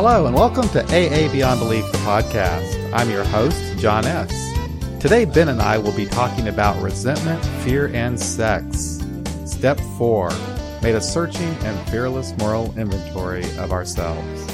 Hello, and welcome to AA Beyond Belief, the podcast. I'm your host, John S. Today, Ben and I will be talking about resentment, fear, and sex. Step 4 Made a searching and fearless moral inventory of ourselves.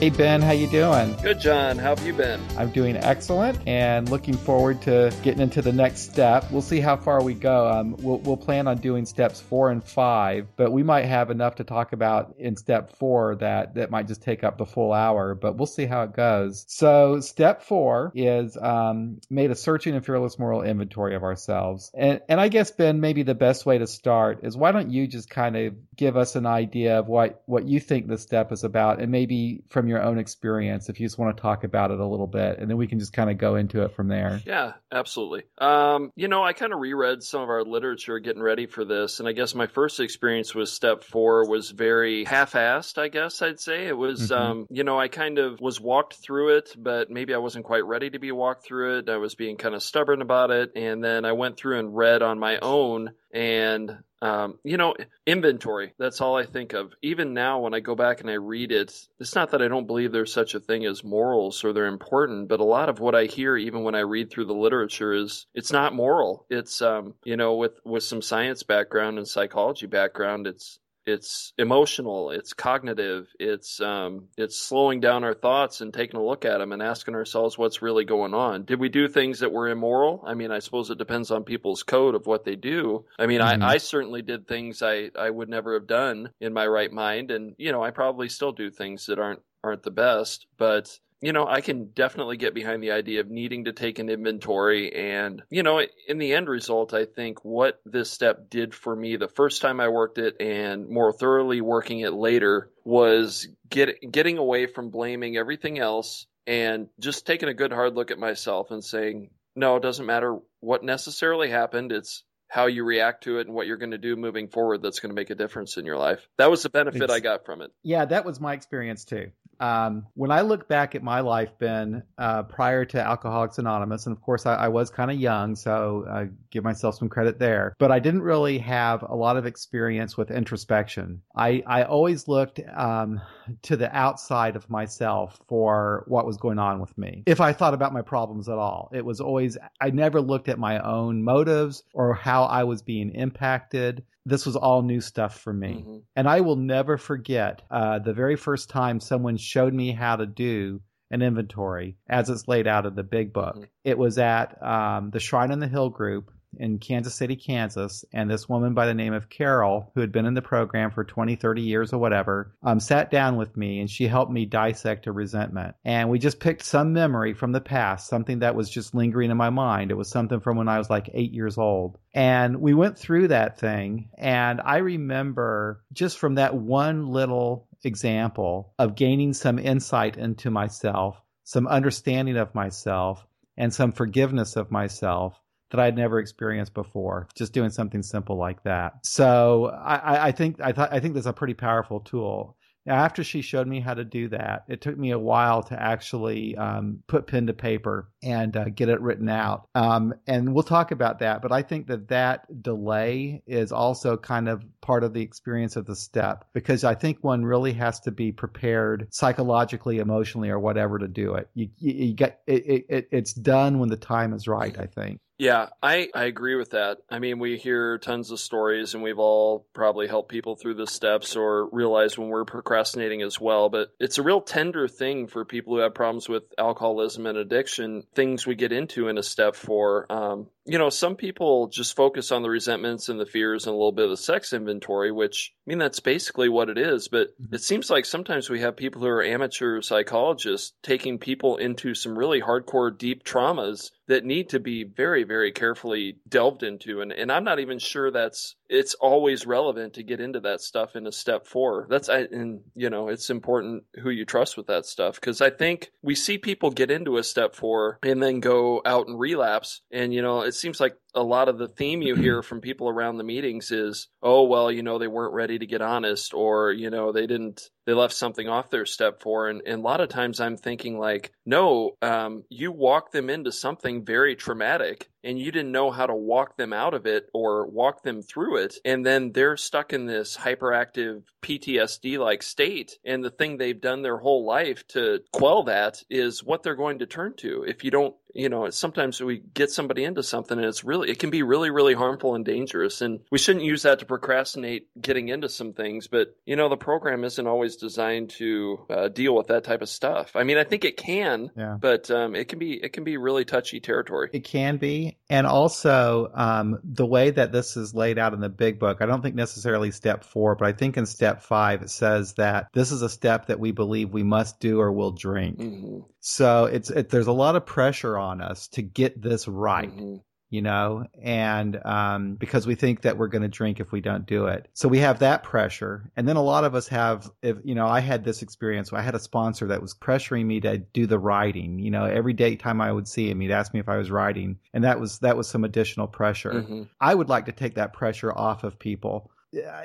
Hey Ben, how you doing? Good, John. How have you been? I'm doing excellent and looking forward to getting into the next step. We'll see how far we go. Um, we'll, we'll plan on doing steps four and five, but we might have enough to talk about in step four that that might just take up the full hour. But we'll see how it goes. So step four is um, made a searching and fearless moral inventory of ourselves. And and I guess Ben, maybe the best way to start is why don't you just kind of give us an idea of what what you think this step is about, and maybe from your your own experience if you just want to talk about it a little bit and then we can just kind of go into it from there. Yeah absolutely. Um, you know i kind of reread some of our literature getting ready for this and i guess my first experience with step four was very half-assed i guess i'd say. It was mm-hmm. um, you know i kind of was walked through it but maybe i wasn't quite ready to be walked through it. I was being kind of stubborn about it and then i went through and read on my own and um, you know, inventory. That's all I think of. Even now, when I go back and I read it, it's not that I don't believe there's such a thing as morals or they're important, but a lot of what I hear, even when I read through the literature, is it's not moral. It's, um, you know, with with some science background and psychology background, it's it's emotional it's cognitive it's um, it's slowing down our thoughts and taking a look at them and asking ourselves what's really going on. Did we do things that were immoral? I mean i suppose it depends on people's code of what they do. I mean mm-hmm. I, I certainly did things i i would never have done in my right mind and you know i probably still do things that aren't aren't the best but you know, I can definitely get behind the idea of needing to take an inventory. And, you know, in the end result, I think what this step did for me the first time I worked it and more thoroughly working it later was get, getting away from blaming everything else and just taking a good hard look at myself and saying, no, it doesn't matter what necessarily happened. It's how you react to it and what you're going to do moving forward that's going to make a difference in your life. That was the benefit it's, I got from it. Yeah, that was my experience too. Um, when I look back at my life, Ben, uh, prior to Alcoholics Anonymous, and of course I, I was kind of young, so I give myself some credit there, but I didn't really have a lot of experience with introspection. I, I always looked um, to the outside of myself for what was going on with me. If I thought about my problems at all, it was always, I never looked at my own motives or how I was being impacted this was all new stuff for me. Mm-hmm. And I will never forget uh, the very first time someone showed me how to do an inventory as it's laid out in the big book. Mm-hmm. It was at um, the Shrine on the Hill group in Kansas City, Kansas, and this woman by the name of Carol, who had been in the program for 20, 30 years or whatever, um, sat down with me and she helped me dissect a resentment. And we just picked some memory from the past, something that was just lingering in my mind. It was something from when I was like eight years old. And we went through that thing. And I remember just from that one little example of gaining some insight into myself, some understanding of myself, and some forgiveness of myself that I'd never experienced before, just doing something simple like that. So I, I think I I think that's a pretty powerful tool. Now, after she showed me how to do that, it took me a while to actually um, put pen to paper and uh, get it written out. Um, and we'll talk about that. But I think that that delay is also kind of part of the experience of the step because I think one really has to be prepared psychologically, emotionally, or whatever to do it. You, you, you get it, it, it's done when the time is right. I think. Yeah, I, I agree with that. I mean, we hear tons of stories, and we've all probably helped people through the steps or realized when we're procrastinating as well. But it's a real tender thing for people who have problems with alcoholism and addiction, things we get into in a step four. Um, you know, some people just focus on the resentments and the fears and a little bit of the sex inventory, which I mean, that's basically what it is. But mm-hmm. it seems like sometimes we have people who are amateur psychologists taking people into some really hardcore, deep traumas that need to be very, very carefully delved into. And, and I'm not even sure that's it's always relevant to get into that stuff in a step four. That's I, and you know it's important who you trust with that stuff because I think we see people get into a step four and then go out and relapse, and you know it seems like a lot of the theme you hear from people around the meetings is, oh, well, you know, they weren't ready to get honest or, you know, they didn't, they left something off their step four. And, and a lot of times I'm thinking like, no, um, you walk them into something very traumatic and you didn't know how to walk them out of it or walk them through it. And then they're stuck in this hyperactive PTSD like state. And the thing they've done their whole life to quell that is what they're going to turn to. If you don't you know, sometimes we get somebody into something and it's really, it can be really, really harmful and dangerous. And we shouldn't use that to procrastinate getting into some things. But, you know, the program isn't always designed to uh, deal with that type of stuff. I mean, I think it can, yeah. but um, it can be, it can be really touchy territory. It can be. And also, um, the way that this is laid out in the big book, I don't think necessarily step four, but I think in step five, it says that this is a step that we believe we must do or we'll drink. Mm-hmm. So it's, it, there's a lot of pressure on us to get this right. Mm-hmm you know, and um, because we think that we're going to drink if we don't do it. So we have that pressure. And then a lot of us have, if, you know, I had this experience where I had a sponsor that was pressuring me to do the writing. You know, every day time I would see him, he'd ask me if I was writing. And that was, that was some additional pressure. Mm-hmm. I would like to take that pressure off of people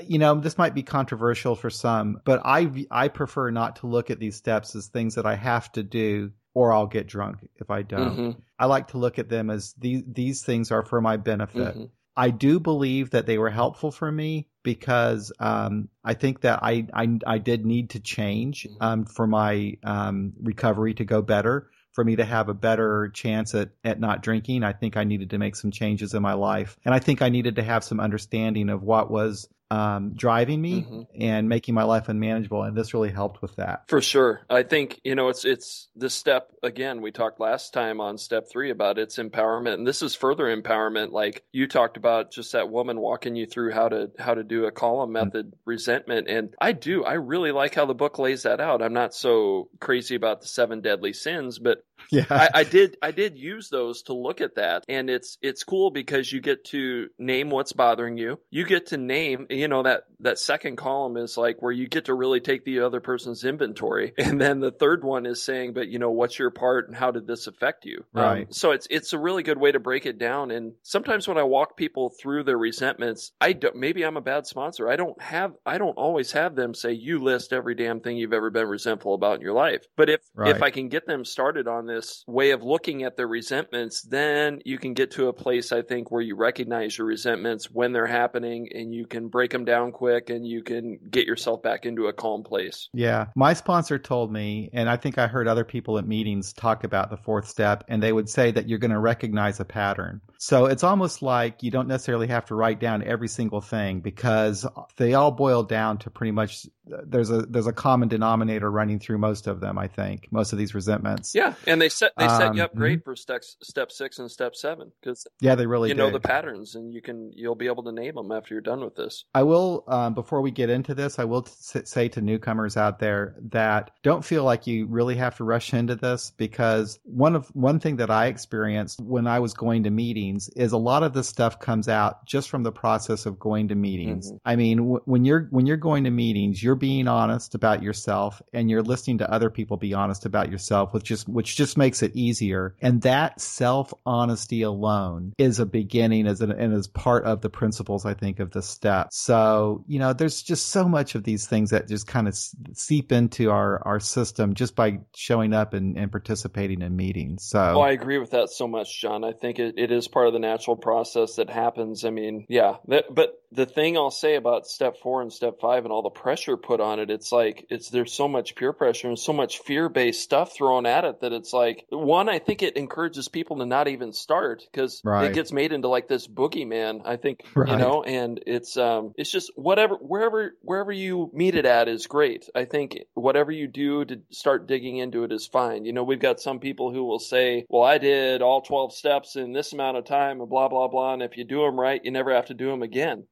you know, this might be controversial for some, but I I prefer not to look at these steps as things that I have to do or I'll get drunk if I don't. Mm-hmm. I like to look at them as these these things are for my benefit. Mm-hmm. I do believe that they were helpful for me because um, I think that I, I, I did need to change mm-hmm. um, for my um, recovery to go better. For me to have a better chance at, at not drinking, I think I needed to make some changes in my life. And I think I needed to have some understanding of what was um, driving me mm-hmm. and making my life unmanageable. And this really helped with that. For sure. I think, you know, it's, it's this step again, we talked last time on step three about its empowerment. And this is further empowerment. Like you talked about just that woman walking you through how to, how to do a column mm-hmm. method mm-hmm. resentment. And I do, I really like how the book lays that out. I'm not so crazy about the seven deadly sins, but yeah, I, I did, I did use those to look at that. And it's, it's cool because you get to name what's bothering you. You get to name, you know that that second column is like where you get to really take the other person's inventory. And then the third one is saying but you know what's your part and how did this affect you? Um, right. um, so it's it's a really good way to break it down. And sometimes when i walk people through their resentments i don't maybe i'm a bad sponsor. I don't have i don't always have them say you list every damn thing you've ever been resentful about in your life. But if right. if i can get them started on this way of looking at their resentments then you can get to a place i think where you recognize your resentments when they're happening and you can break them down quick and you can get yourself back into a calm place. Yeah. My sponsor told me, and I think I heard other people at meetings talk about the fourth step, and they would say that you're going to recognize a pattern. So it's almost like you don't necessarily have to write down every single thing because they all boil down to pretty much there's a there's a common denominator running through most of them. I think most of these resentments. Yeah, and they set they set um, you up great mm-hmm. for step step six and step seven because yeah, they really you know the patterns and you can you'll be able to name them after you're done with this. I will um, before we get into this, I will t- say to newcomers out there that don't feel like you really have to rush into this because one of one thing that I experienced when I was going to meetings is a lot of this stuff comes out just from the process of going to meetings. Mm-hmm. I mean, w- when you're when you're going to meetings, you're being honest about yourself and you're listening to other people be honest about yourself, which just which just makes it easier. And that self honesty alone is a beginning as an, and as part of the principles I think of the step. So you know, there's just so much of these things that just kind of seep into our our system just by showing up and, and participating in meetings. So oh, I agree with that so much, John. I think it, it is part of the natural process that happens. I mean, yeah, that, but the thing I'll say about step four and step five and all the pressure put on it, it's like it's there's so much peer pressure and so much fear based stuff thrown at it that it's like one, I think it encourages people to not even start because right. it gets made into like this boogeyman. I think right. you know, and it's um it's just whatever wherever wherever you meet it at is great. I think whatever you do to start digging into it is fine. You know, we've got some people who will say, "Well, I did all twelve steps in this amount of time," and blah blah blah, and if you do them right, you never have to do them again.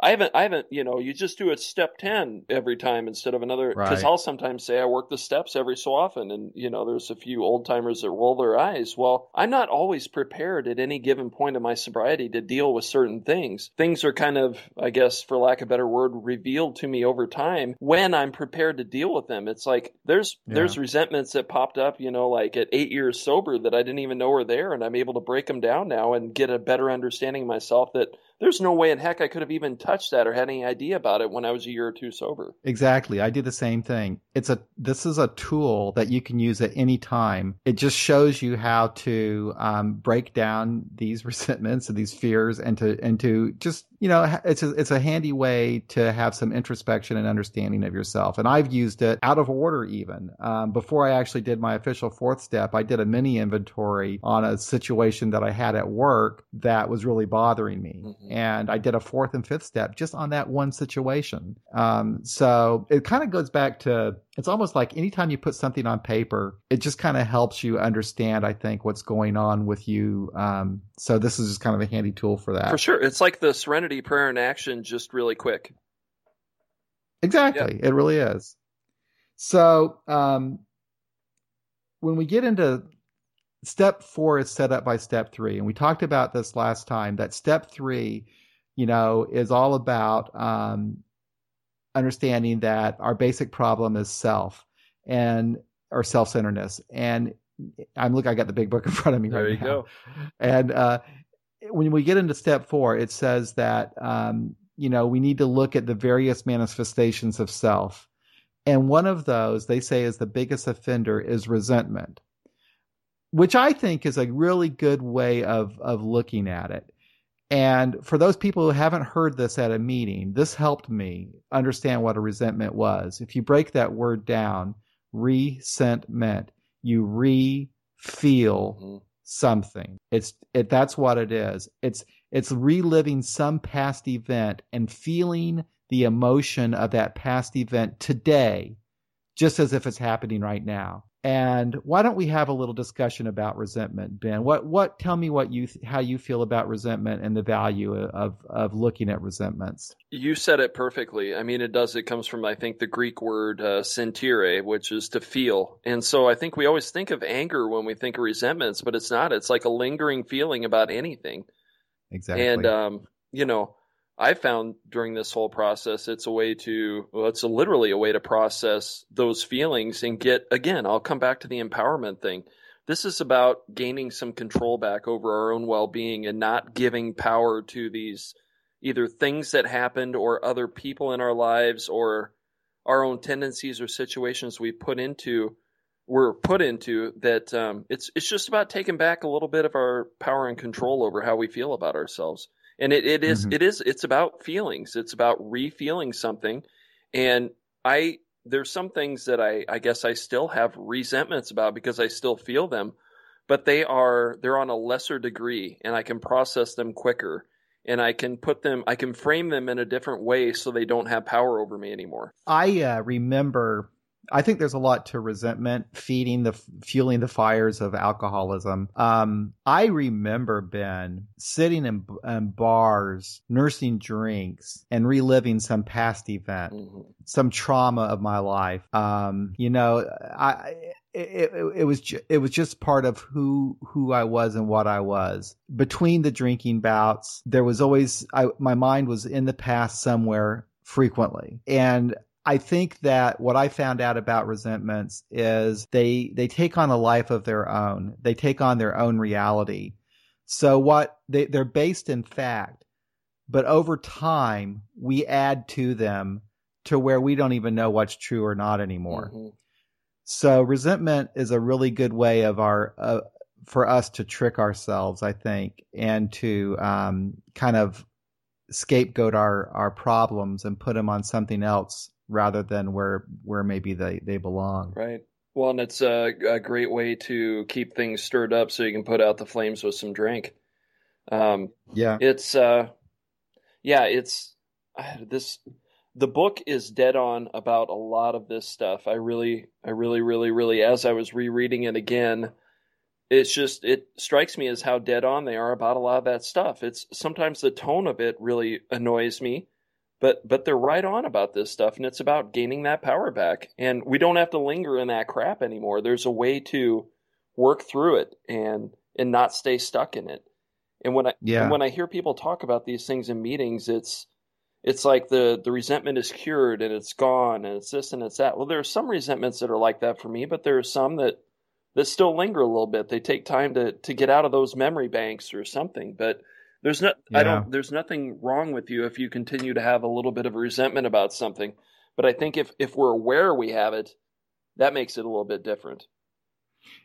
I haven't, I haven't, you know, you just do it step 10 every time instead of another. Because Right. I'll sometimes say I work the steps every so often. And, you know, there's a few old timers that roll their eyes. Well, I'm not always prepared at any given point of my sobriety to deal with certain things. Things are kind of, I guess, for lack of a better word, revealed to me over time when I'm prepared to deal with them. It's like there's, Yeah. there's resentments that popped up, you know, like at eight years sober that I didn't even know were there. And I'm able to break them down now and get a better understanding of myself that there's no way in heck I could have even touched that or had any idea about it when I was a year or two sober. Exactly. I do the same thing. It's a this is a tool that you can use at any time. It just shows you how to um, break down these resentments and these fears, and to and to just you know it's a, it's a handy way to have some introspection and understanding of yourself. And I've used it out of order even um, before I actually did my official fourth step. I did a mini inventory on a situation that I had at work that was really bothering me, Mhm. and I did a fourth and fifth step just on that one situation. Um, so it kind of goes back to it's almost like anytime you put something on paper, it just kind of helps you understand, I think, what's going on with you. Um, so this is just kind of a handy tool for that. For sure. It's like the serenity prayer in action, just really quick. Exactly. It really is. So um, when we get into step four is set up by step three, and we talked about this last time. That step three, you know, is all about um, understanding that our basic problem is self and or self-centeredness. And I'm look, I got the big book in front of me There right you now. go. And uh, when we get into step four, it says that um, you know we need to look at the various manifestations of self, and one of those they say is the biggest offender is resentment, which I think is a really good way of of looking at it. And for those people who haven't heard this at a meeting, this helped me understand what a resentment was. If you break that word down, resentment, you re-feel Mhm. something. It's it that's what it is. It's it's reliving some past event and feeling the emotion of that past event today just as if it's happening right now. And why don't we have a little discussion about resentment, Ben? What what tell me what you how you feel about resentment and the value of of looking at resentments. You said it perfectly. I mean, it does. It comes from, I think, the Greek word uh, sentire, which is to feel. And so I think we always think of anger when we think of resentments, but it's not. It's like a lingering feeling about anything. Exactly. And, um, you know, I found during this whole process, it's a way to, well, it's a, literally a way to process those feelings and get, again, I'll come back to the empowerment thing. This is about gaining some control back over our own well being and not giving power to these either things that happened or other people in our lives or our own tendencies or situations we put into we're put into that um, it's it's just about taking back a little bit of our power and control over how we feel about ourselves and it, it is- Mhm. it is it's about feelings it's about re-feeling something and i there's some things that i i guess i still have resentments about because i still feel them but they are they're on a lesser degree and i can process them quicker and i can put them i can frame them in a different way so they don't have power over me anymore I uh, remember. I think there's a lot to resentment, feeding the fueling the fires of alcoholism. Um, I remember Ben sitting in, in bars, nursing drinks, and reliving some past event, Mhm. some trauma of my life. Um, you know, I. It, it, it was ju- it was just part of who who I was and what I was. Between the drinking bouts, there was always I, my mind was in the past somewhere frequently, and I think that what I found out about resentments is they they take on a life of their own. They take on their own reality. So what they they're based in fact, but over time we add to them to where we don't even know what's true or not anymore. Mhm. So resentment is a really good way of our uh, for us to trick ourselves, I think, and to um, kind of scapegoat our our problems and put them on something else rather than where where maybe they they belong. Right. Well, and it's a, a great way to keep things stirred up so you can put out the flames with some drink. Um, Yeah. it's, uh, yeah, it's this. The book is dead on about a lot of this stuff. I really, I really, really, really, as I was rereading it again, it's just it strikes me as how dead on they are about a lot of that stuff. It's sometimes the tone of it really annoys me but but they're right on about this stuff and it's about gaining that power back. And we don't have to linger in that crap anymore. There's a way to work through it and and not stay stuck in it. And when i Yeah. when i hear people talk about these things in meetings it's it's like the the resentment is cured and it's gone and it's this and it's that. Well there are some resentments that are like that for me but there are some that that still linger a little bit. They take time to to get out of those memory banks or something. But there's not I don't there's nothing wrong with you if you continue to have a little bit of resentment about something. But I think if if we're aware we have it, that makes it a little bit different.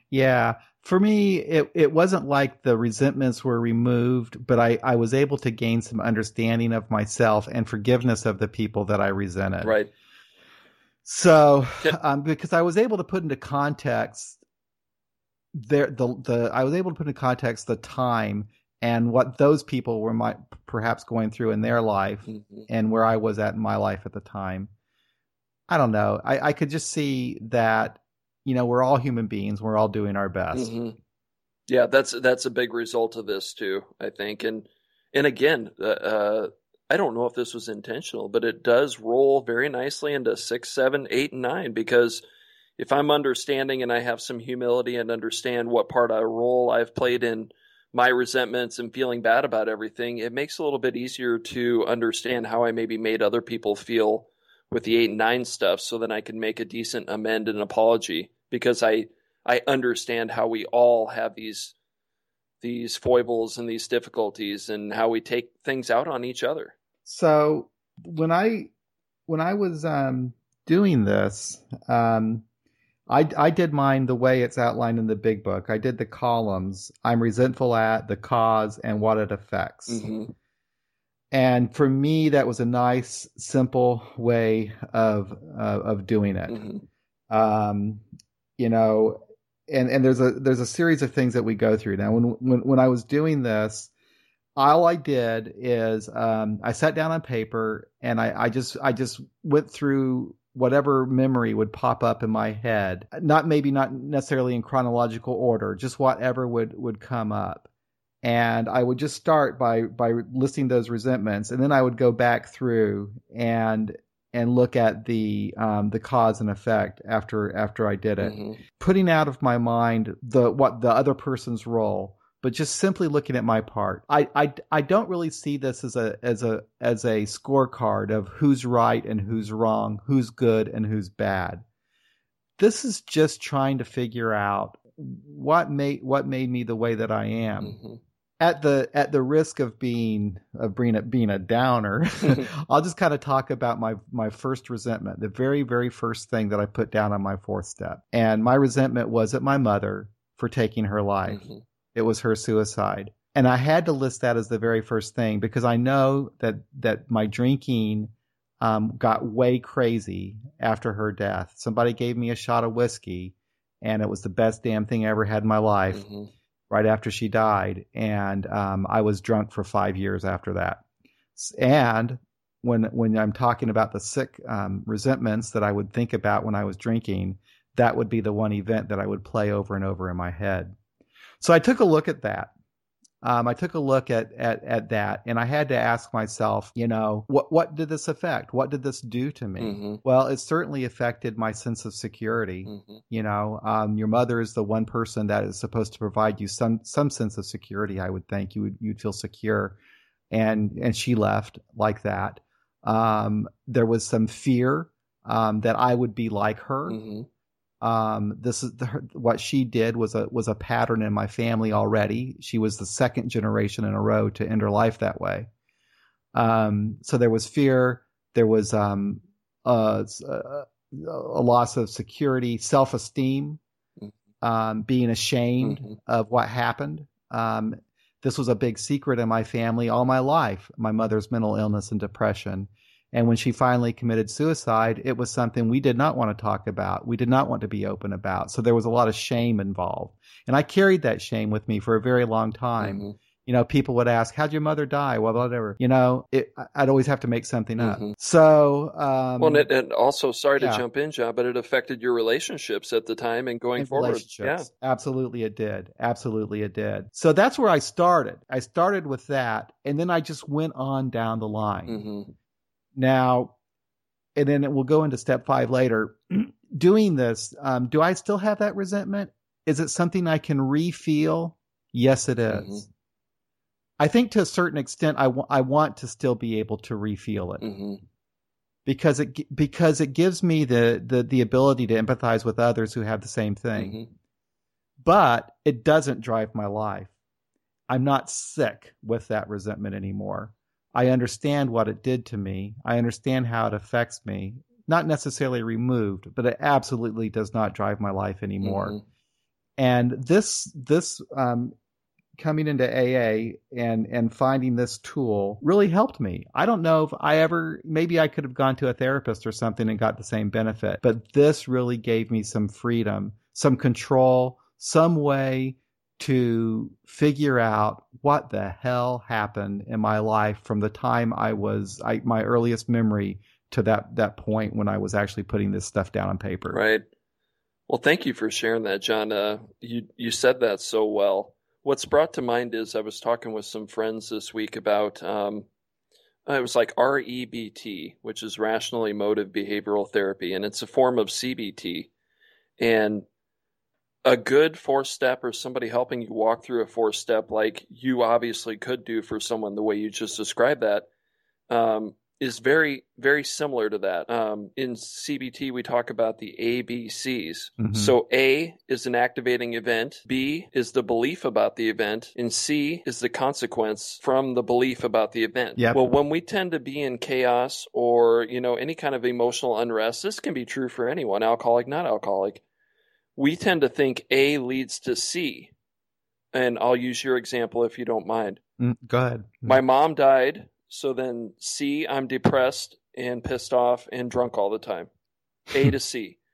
Yeah. For me, it, it wasn't like the resentments were removed, but I, I was able to gain some understanding of myself and forgiveness of the people that I resented. Right. So, Yeah. um, because I was able to put into context there, the, the, I was able to put into context the time and what those people were might perhaps going through in their life Mhm. and where I was at in my life at the time. I don't know. I, I could just see that, you know, we're all human beings. We're all doing our best. Mhm. Yeah, that's that's a big result of this too, I think. And and again, uh, uh, I don't know if this was intentional, but it does roll very nicely into six, seven, eight, and nine because if I'm understanding and I have some humility and understand what part of a role I've played in my resentments and feeling bad about everything, it makes it a little bit easier to understand how I maybe made other people feel with the eight and nine stuff so then I can make a decent amend and apology because I I understand how we all have these these foibles and these difficulties and how we take things out on each other. So when I when I was um, doing this, um, I I did mine the way it's outlined in the big book. I did the columns. I'm resentful at the cause and what it affects. Mm-hmm. And for me, that was a nice, simple way of uh, of doing it. Mm-hmm. Um, you know, and and there's a there's a series of things that we go through. Now, when when when I was doing this, all I did is um, I sat down on paper and I, I just I just went through whatever memory would pop up in my head. Not maybe not necessarily in chronological order, just whatever would would come up. And I would just start by by listing those resentments, and then I would go back through and and look at the um, the cause and effect after after I did it Mm-hmm. putting out of my mind the what the other person's role but just simply looking at my part I, I i don't really see this as a as a as a scorecard of who's right and who's wrong who's good and who's bad this is just trying to figure out what made what made me the way that i am Mm-hmm. at the at the risk of being of being a, being a downer, I'll just kind of talk about my my first resentment, the very very first thing that I put down on my fourth step. And my resentment was at my mother for taking her life. Mhm. It was her suicide. And I had to list that as the very first thing because I know that that my drinking um, got way crazy after her death. Somebody gave me a shot of whiskey, and it was the best damn thing I ever had in my life Mhm. right after she died, and um, I was drunk for five years after that. And when when I'm talking about the sick um, resentments that I would think about when I was drinking, that would be the one event that I would play over and over in my head. So I took a look at that. Um, I took a look at, at at that, and I had to ask myself, you know, what what did this affect? What did this do to me? Mhm. Well, it certainly affected my sense of security Mhm. you know um, your mother is the one person that is supposed to provide you some some sense of security i would think you would you'd feel secure and and she left like that um, there was some fear um, that i would be like her Mhm. Um, this is the, her, what she did was a was a pattern in my family already she was the second generation in a row to end her life that way um, so there was fear there was um, s- uh, a loss of security, self esteem, um, being ashamed Mhm. of what happened. Um, this was a big secret in my family all my life my mother's mental illness and depression. And when she finally committed suicide, it was something we did not want to talk about. We did not want to be open about. So there was a lot of shame involved. And I carried that shame with me for a very long time. Mhm. You know, people would ask, "How'd your mother die?" Well, whatever. You know, it, I'd always have to make something up. Mhm. So, um, Well, and, it, and also, sorry to jump in, John, but it affected your relationships at the time and going in forward. relationships. Absolutely, it did. Absolutely, it did. So that's where I started. I started with that, and then I just went on down the line. Yeah. Now, and then we'll go into step five later. Doing this, um, do I still have that resentment? Is it something I can refeel? Yes, it is. Mm-hmm. I think to a certain extent, I, w- I want to still be able to refeel it. Mm-hmm because it because it gives me the the the ability to empathize with others who have the same thing. Mm-hmm. But it doesn't drive my life. I'm not sick with that resentment anymore. I understand what it did to me. I understand how it affects me. Not necessarily removed, but it absolutely does not drive my life anymore. Mm-hmm. And this this um, coming into AA and and finding this tool really helped me. I don't know if I ever maybe I could have gone to a therapist or something and got the same benefit, but this really gave me some freedom, some control, some way to figure out what the hell happened in my life from the time I was I, my earliest memory to that that point when I was actually putting this stuff down on paper. Right. Well, thank you for sharing that, John. Uh, you you said that so well what's brought to mind is I was talking with some friends this week about um, it was like REBT, which is rational emotive behavioral therapy, and it's a form of CBT. And a good four step or somebody helping you walk through a four step, like you obviously could do for someone the way you just described that, um, is very very similar to that. Um, in CBT, we talk about the ABCs. Mm-hmm. So A is an activating event, B is the belief about the event, and C is the consequence from the belief about the event. Yep. Well, when we tend to be in chaos or you know any kind of emotional unrest, this can be true for anyone, alcoholic, not alcoholic. We tend to think A leads to C. And I'll use your example if you don't mind. Mm, go ahead. My mom died so then C, I'm depressed and pissed off and drunk all the time. A to C.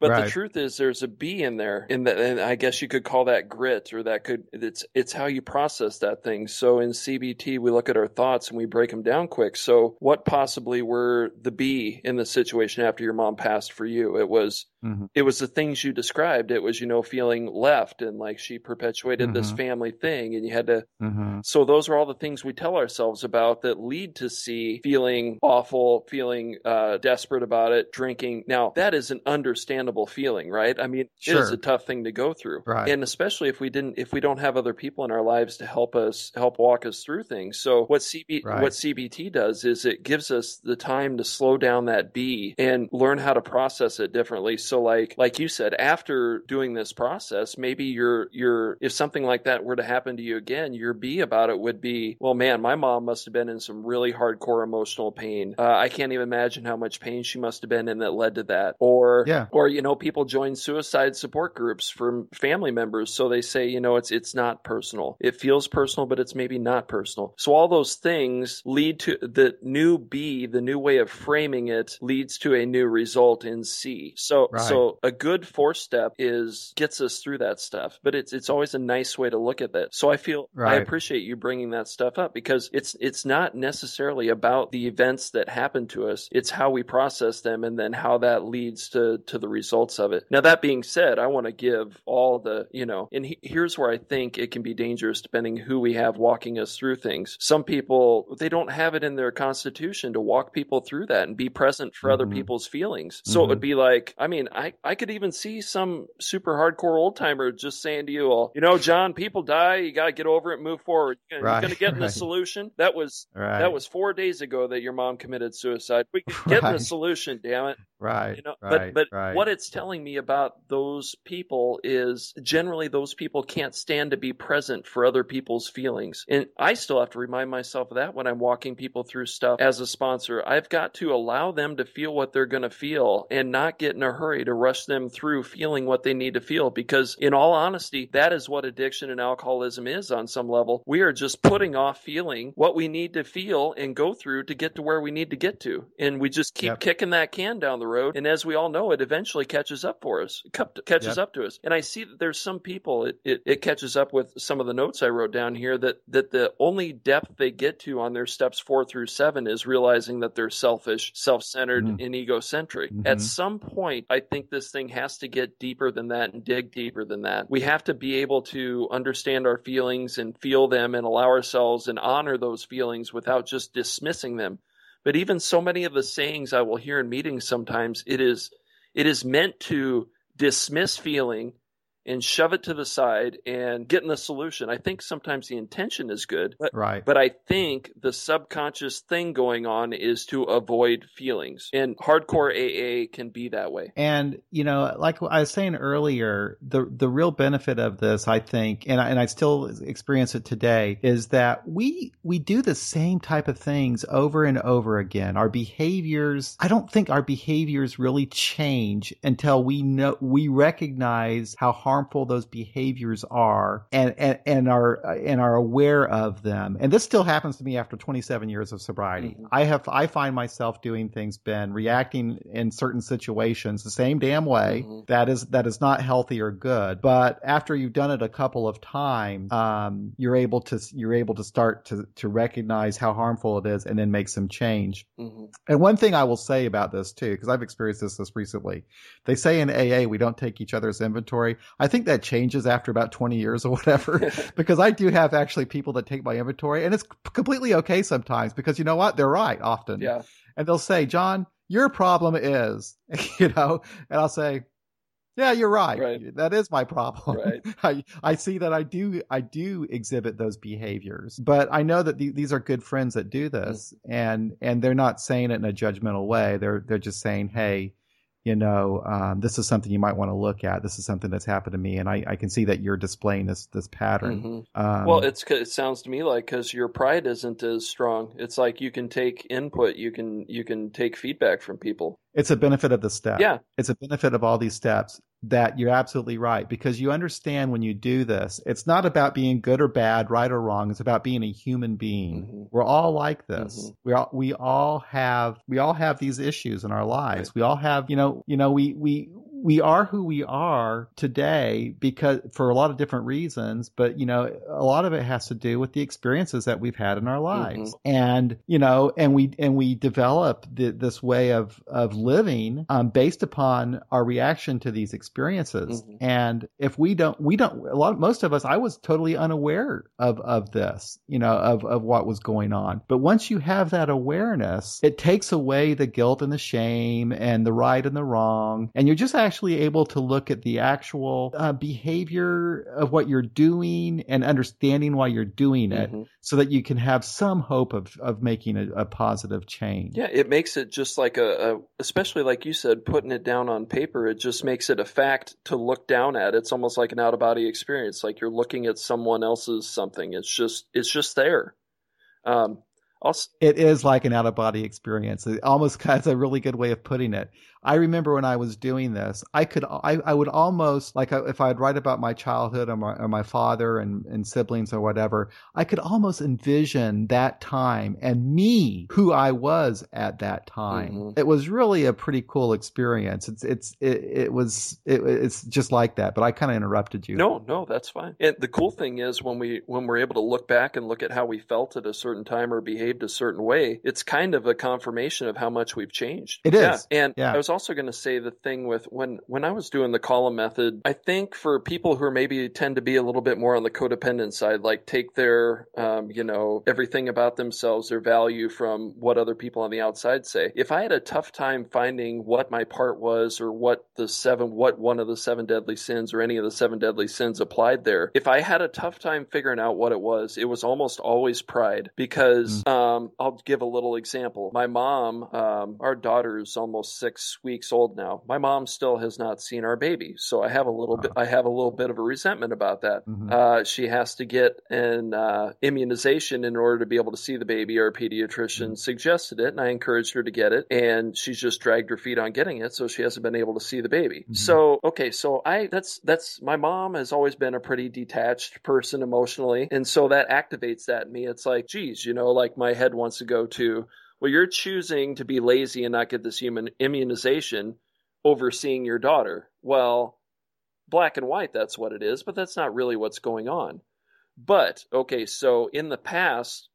But right. the truth is, there's a B in there, in that, and I guess you could call that grit, or that could it's it's how you process that thing. So in CBT, we look at our thoughts and we break them down quick. So what possibly were the B in the situation after your mom passed for you? It was Mm-hmm. It was the things you described. It was, you know, feeling left and like she perpetuated mm-hmm. this family thing and you had to. Mm-hmm. So those are all the things we tell ourselves about that lead to C feeling awful, feeling uh, desperate about it, drinking. Now, that is an understandable feeling, right? I mean, sure. it is a tough thing to go through. Right. And especially if we didn't, if we don't have other people in our lives to help us, help walk us through things. So what CB, right. what CBT does is it gives us the time to slow down that B and learn how to process it differently. So like like you said, after doing this process, maybe your your if something like that were to happen to you again, your B about it would be, well, man, my mom must have been in some really hardcore emotional pain. Uh, I can't even imagine how much pain she must have been in that led to that. Or yeah. or you know, people join suicide support groups for family members, so they say, you know, it's it's not personal. It feels personal, but it's maybe not personal. So all those things lead to the new B, the new way of framing it leads to a new result in C. So right. So a good four step is gets us through that stuff, but it's it's always a nice way to look at that. So I feel right. I appreciate you bringing that stuff up because it's it's not necessarily about the events that happen to us. It's how we process them and then how that leads to to the results of it. Now that being said, I want to give all the, you know, and he, here's where I think it can be dangerous depending who we have walking us through things. Some people they don't have it in their constitution to walk people through that and be present for mm-hmm. other people's feelings. So mm-hmm. it would be like, I mean, I, I could even see some super hardcore old timer just saying to you all, you know, John, people die. You got to get over it, move forward. You're right, going to get right. in the solution. That was right. that was four days ago that your mom committed suicide. We can get in the solution. Damn it. Right. You know, but but what it's telling me about those people is generally those people can't stand to be present for other people's feelings, and I still have to remind myself of that when I'm walking people through stuff as a sponsor. I've got to allow them to feel what they're going to feel and not get in a hurry to rush them through feeling what they need to feel because in all honesty that is what addiction and alcoholism is on some level we are just putting off feeling what we need to feel and go through to get to where we need to get to and we just keep yep. kicking that can down the road and as we all know it eventually catches up for us catches yep. up to us and i see that there's some people it, it, it catches up with some of the notes i wrote down here that that the only depth they get to on their steps four through seven is realizing that they're selfish self-centered mm-hmm. and egocentric mm-hmm. at some point i think this thing has to get deeper than that and dig deeper than that. We have to be able to understand our feelings and feel them and allow ourselves and honor those feelings without just dismissing them But even so many of the sayings I will hear in meetings sometimes, it is it is meant to dismiss feeling and shove it to the side and get in the solution. I think sometimes the intention is good, but, right. but I think the subconscious thing going on is to avoid feelings. And hardcore AA can be that way. And, you know, like I was saying earlier, the the real benefit of this, I think, and I, and I still experience it today, is that we we do the same type of things over and over again. Our behaviors, I don't think our behaviors really change until we know we recognize how hard harmful those behaviors are and, and, and are and are aware of them. And this still happens to me after 27 years of sobriety. Mm-hmm. I have I find myself doing things, Ben, reacting in certain situations the same damn way. Mm-hmm. That is that is not healthy or good. But after you've done it a couple of times, um, you're able to you're able to start to to recognize how harmful it is and then make some change. Mm-hmm. And one thing I will say about this too, because I've experienced this this recently, they say in AA we don't take each other's inventory. I think that changes after about 20 years or whatever, because I do have actually people that take my inventory and it's completely okay sometimes because you know what? They're right often. Yeah. And they'll say, John, your problem is, you know, and I'll say, yeah, you're right. right. That is my problem. Right. I, I see that I do I do exhibit those behaviors, but I know that th- these are good friends that do this, mm-hmm. and and they're not saying it in a judgmental way. They're they're just saying, hey, you know, um, this is something you might want to look at. This is something that's happened to me, and I, I can see that you're displaying this this pattern. Mm-hmm. Um, well, it's it sounds to me like because your pride isn't as strong. It's like you can take input, you can you can take feedback from people. It's a benefit of the step. Yeah, it's a benefit of all these steps that you're absolutely right because you understand when you do this, it's not about being good or bad, right or wrong. It's about being a human being. Mm-hmm. We're all like this. Mm-hmm. We all we all have we all have these issues in our lives. Right. We all have you know you know we we we are who we are today because for a lot of different reasons, but you know, a lot of it has to do with the experiences that we've had in our lives. Mm-hmm. And, you know, and we, and we develop the, this way of, of living, um, based upon our reaction to these experiences. Mm-hmm. And if we don't, we don't, a lot, most of us, I was totally unaware of, of this, you know, of, of what was going on. But once you have that awareness, it takes away the guilt and the shame and the right and the wrong. And you're just actually actually able to look at the actual uh, behavior of what you're doing and understanding why you're doing it mm-hmm. so that you can have some hope of, of making a, a positive change. Yeah, it makes it just like a, a, especially like you said, putting it down on paper, it just makes it a fact to look down at. It's almost like an out of body experience, like you're looking at someone else's something. It's just, it's just there. Um, also, it is like an out of body experience. It almost has a really good way of putting it. I remember when I was doing this, I could, I, I would almost like if I'd write about my childhood or my, or my father and, and siblings or whatever, I could almost envision that time and me, who I was at that time. Mm-hmm. It was really a pretty cool experience. It's, it's, it, it was, it, it's just like that. But I kind of interrupted you. No, no, that's fine. And the cool thing is when we, when we're able to look back and look at how we felt at a certain time or behaved a certain way, it's kind of a confirmation of how much we've changed. It is. Yeah. And yeah. I was also going to say the thing with when when I was doing the column method, I think for people who are maybe tend to be a little bit more on the codependent side, like take their um, you know everything about themselves, their value from what other people on the outside say. If I had a tough time finding what my part was or what the seven what one of the seven deadly sins or any of the seven deadly sins applied there, if I had a tough time figuring out what it was, it was almost always pride because mm. um, I'll give a little example. My mom, um, our daughter is almost six weeks old now. My mom still has not seen our baby, so I have a little bit. I have a little bit of a resentment about that. Mm-hmm. Uh, she has to get an uh, immunization in order to be able to see the baby. Our pediatrician mm-hmm. suggested it, and I encouraged her to get it, and she's just dragged her feet on getting it, so she hasn't been able to see the baby. Mm-hmm. So okay, so I that's that's my mom has always been a pretty detached person emotionally, and so that activates that in me. It's like, geez, you know, like my head wants to go to well, you're choosing to be lazy and not get this human immunization over seeing your daughter. Well, black and white, that's what it is, but that's not really what's going on. But, okay, so in the past,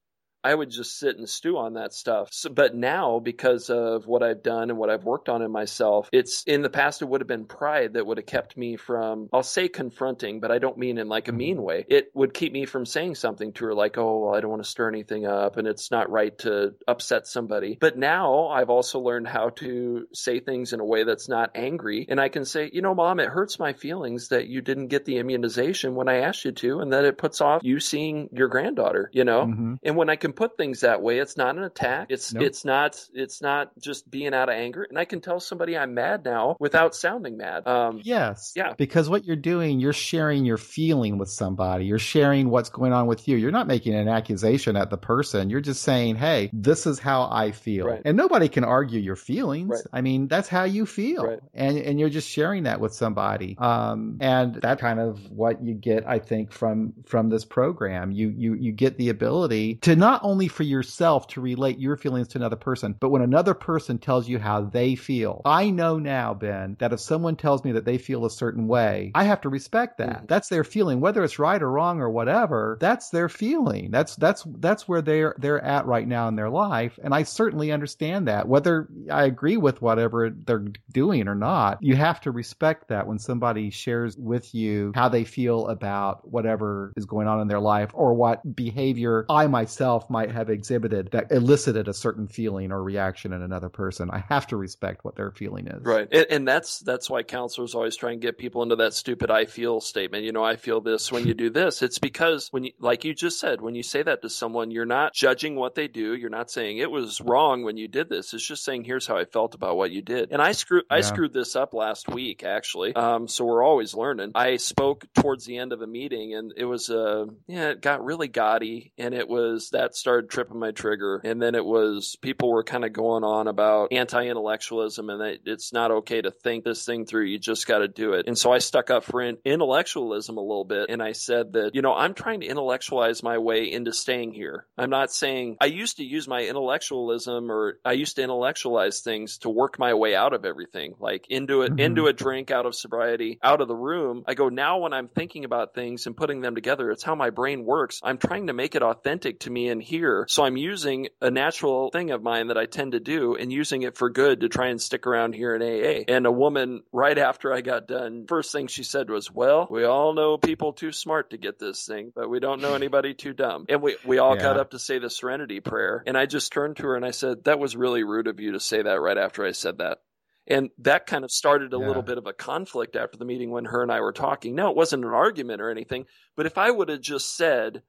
I would just sit and stew on that stuff. So, but now, because of what I've done and what I've worked on in myself, it's in the past, it would have been pride that would have kept me from, I'll say confronting, but I don't mean in like a mean way. It would keep me from saying something to her like, oh, well, I don't want to stir anything up and it's not right to upset somebody. But now I've also learned how to say things in a way that's not angry. And I can say, you know, mom, it hurts my feelings that you didn't get the immunization when I asked you to and that it puts off you seeing your granddaughter, you know? Mm-hmm. And when I can put things that way, it's not an attack. It's, nope. it's not, it's not just being out of anger. And I can tell somebody I'm mad now without sounding mad. Um, yes. Yeah. Because what you're doing, you're sharing your feeling with somebody. You're sharing what's going on with you. You're not making an accusation at the person. You're just saying, Hey, this is how I feel. Right. And nobody can argue your feelings. Right. I mean, that's how you feel. Right. And, and you're just sharing that with somebody. Um, and that kind of what you get, I think, from, from this program. You, you, you get the ability to not only for yourself to relate your feelings to another person, but when another person tells you how they feel. I know now, Ben, that if someone tells me that they feel a certain way, I have to respect that. Mm-hmm. That's their feeling, whether it's right or wrong or whatever. That's their feeling. That's that's that's where they're they're at right now in their life, and I certainly understand that. Whether I agree with whatever they're doing or not, you have to respect that when somebody shares with you how they feel about whatever is going on in their life or what behavior I myself might have exhibited that elicited a certain feeling or reaction in another person. I have to respect what their feeling is. Right. And, and that's that's why counselors always try and get people into that stupid I feel statement. You know, I feel this when you do this. It's because when you like you just said, when you say that to someone, you're not judging what they do. You're not saying it was wrong when you did this. It's just saying here's how I felt about what you did. And I screwed yeah. I screwed this up last week actually. Um, so we're always learning. I spoke towards the end of a meeting and it was uh yeah, it got really gaudy and it was that started tripping my trigger. And then it was people were kind of going on about anti-intellectualism and that it's not okay to think this thing through. You just got to do it. And so I stuck up for intellectualism a little bit and I said that, you know, I'm trying to intellectualize my way into staying here. I'm not saying I used to use my intellectualism or I used to intellectualize things to work my way out of everything, like into it, mm-hmm. into a drink, out of sobriety, out of the room. I go now when I'm thinking about things and putting them together, it's how my brain works. I'm trying to make it authentic to me in here. So I'm using a natural thing of mine that I tend to do and using it for good to try and stick around here in AA. And a woman right after I got done, first thing she said was, well, we all know people too smart to get this thing, but we don't know anybody too dumb. And we, we all yeah. got up to say the serenity prayer. And I just turned to her and I said, that was really rude of you to say that right after I said that. And that kind of started a yeah. little bit of a conflict after the meeting when her and I were talking. Now, it wasn't an argument or anything, but if I would have just said,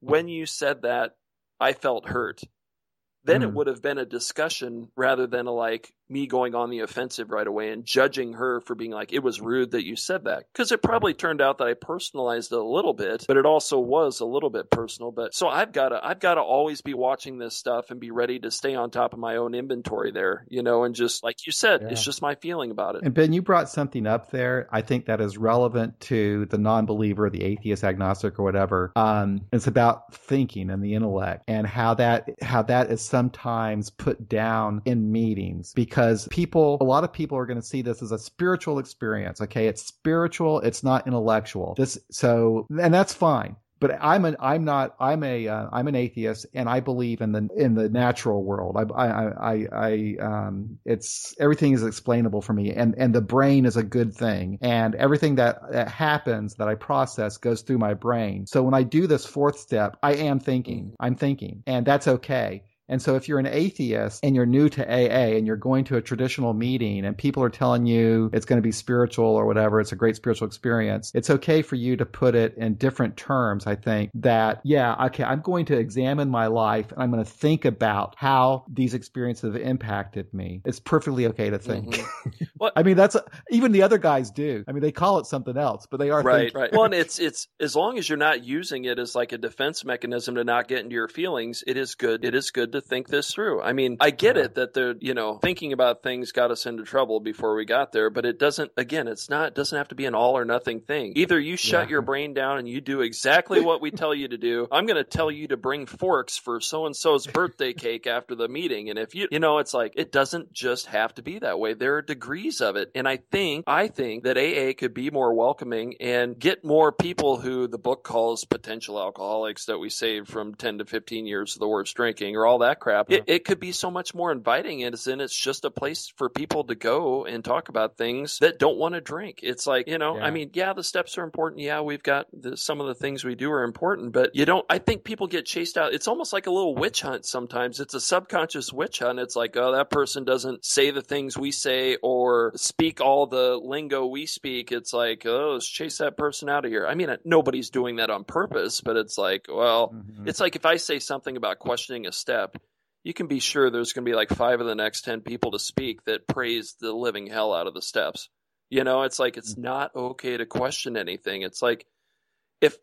when you said that, I felt hurt, then mm. it would have been a discussion rather than a like, me going on the offensive right away and judging her for being like, it was rude that you said that. Because it probably turned out that I personalized it a little bit, but it also was a little bit personal. But so I've got to, I've got to always be watching this stuff and be ready to stay on top of my own inventory there, you know, and just like you said, yeah. it's just my feeling about it. And Ben, you brought something up there. I think that is relevant to the non believer, the atheist, agnostic, or whatever. Um, it's about thinking and the intellect and how that, how that is sometimes put down in meetings because because people, a lot of people are going to see this as a spiritual experience. Okay. It's spiritual. It's not intellectual. This, so, and that's fine but I'm an I'm not I'm a am uh, an atheist and I believe in the in the natural world. I I I, I um it's everything is explainable for me and and the brain is a good thing and everything that, that happens that I process goes through my brain. So when I do this fourth step, I am thinking. I'm thinking and that's okay. And so if you're an atheist and you're new to AA and you're going to a traditional meeting and people are telling you it's going to be spiritual or whatever, it's a great spiritual experience, it's okay for you to put it in different terms, I think, that, yeah, okay, I'm going to examine my life and I'm going to think about how these experiences have impacted me. It's perfectly okay to think. Mm-hmm. Well, I mean, that's even the other guys do. I mean, they call it something else, but they are right, thinking. right. Well, it's it's as long as you're not using it as like a defense mechanism to not get into your feelings, it is good. It is good to to think this through. I mean, I get it that they're, you know, thinking about things got us into trouble before we got there, but it doesn't, again, it's not, it doesn't have to be an all or nothing thing. Either you shut yeah. your brain down and you do exactly what we tell you to do. I'm going to tell you to bring forks for so and so's birthday cake after the meeting. And if you, you know, it's like, it doesn't just have to be that way. There are degrees of it. And I think, I think that AA could be more welcoming and get more people who the book calls potential alcoholics that we saved from 10 to 15 years of the worst drinking or all that crap. It, it could be so much more inviting. And it's, and it's just a place for people to go and talk about things that don't want to drink. It's like, you know, yeah. I mean, yeah, the steps are important. Yeah, we've got the, some of the things we do are important, but you don't, I think people get chased out. It's almost like a little witch hunt sometimes. It's a subconscious witch hunt. It's like, oh, that person doesn't say the things we say or speak all the lingo we speak. It's like, oh, let's chase that person out of here. I mean, nobody's doing that on purpose, but it's like, well, mm-hmm. it's like if I say something about questioning a step, you can be sure there's going to be like five of the next 10 people to speak that praise the living hell out of the steps. You know, it's like it's mm-hmm. not okay to question anything. It's like if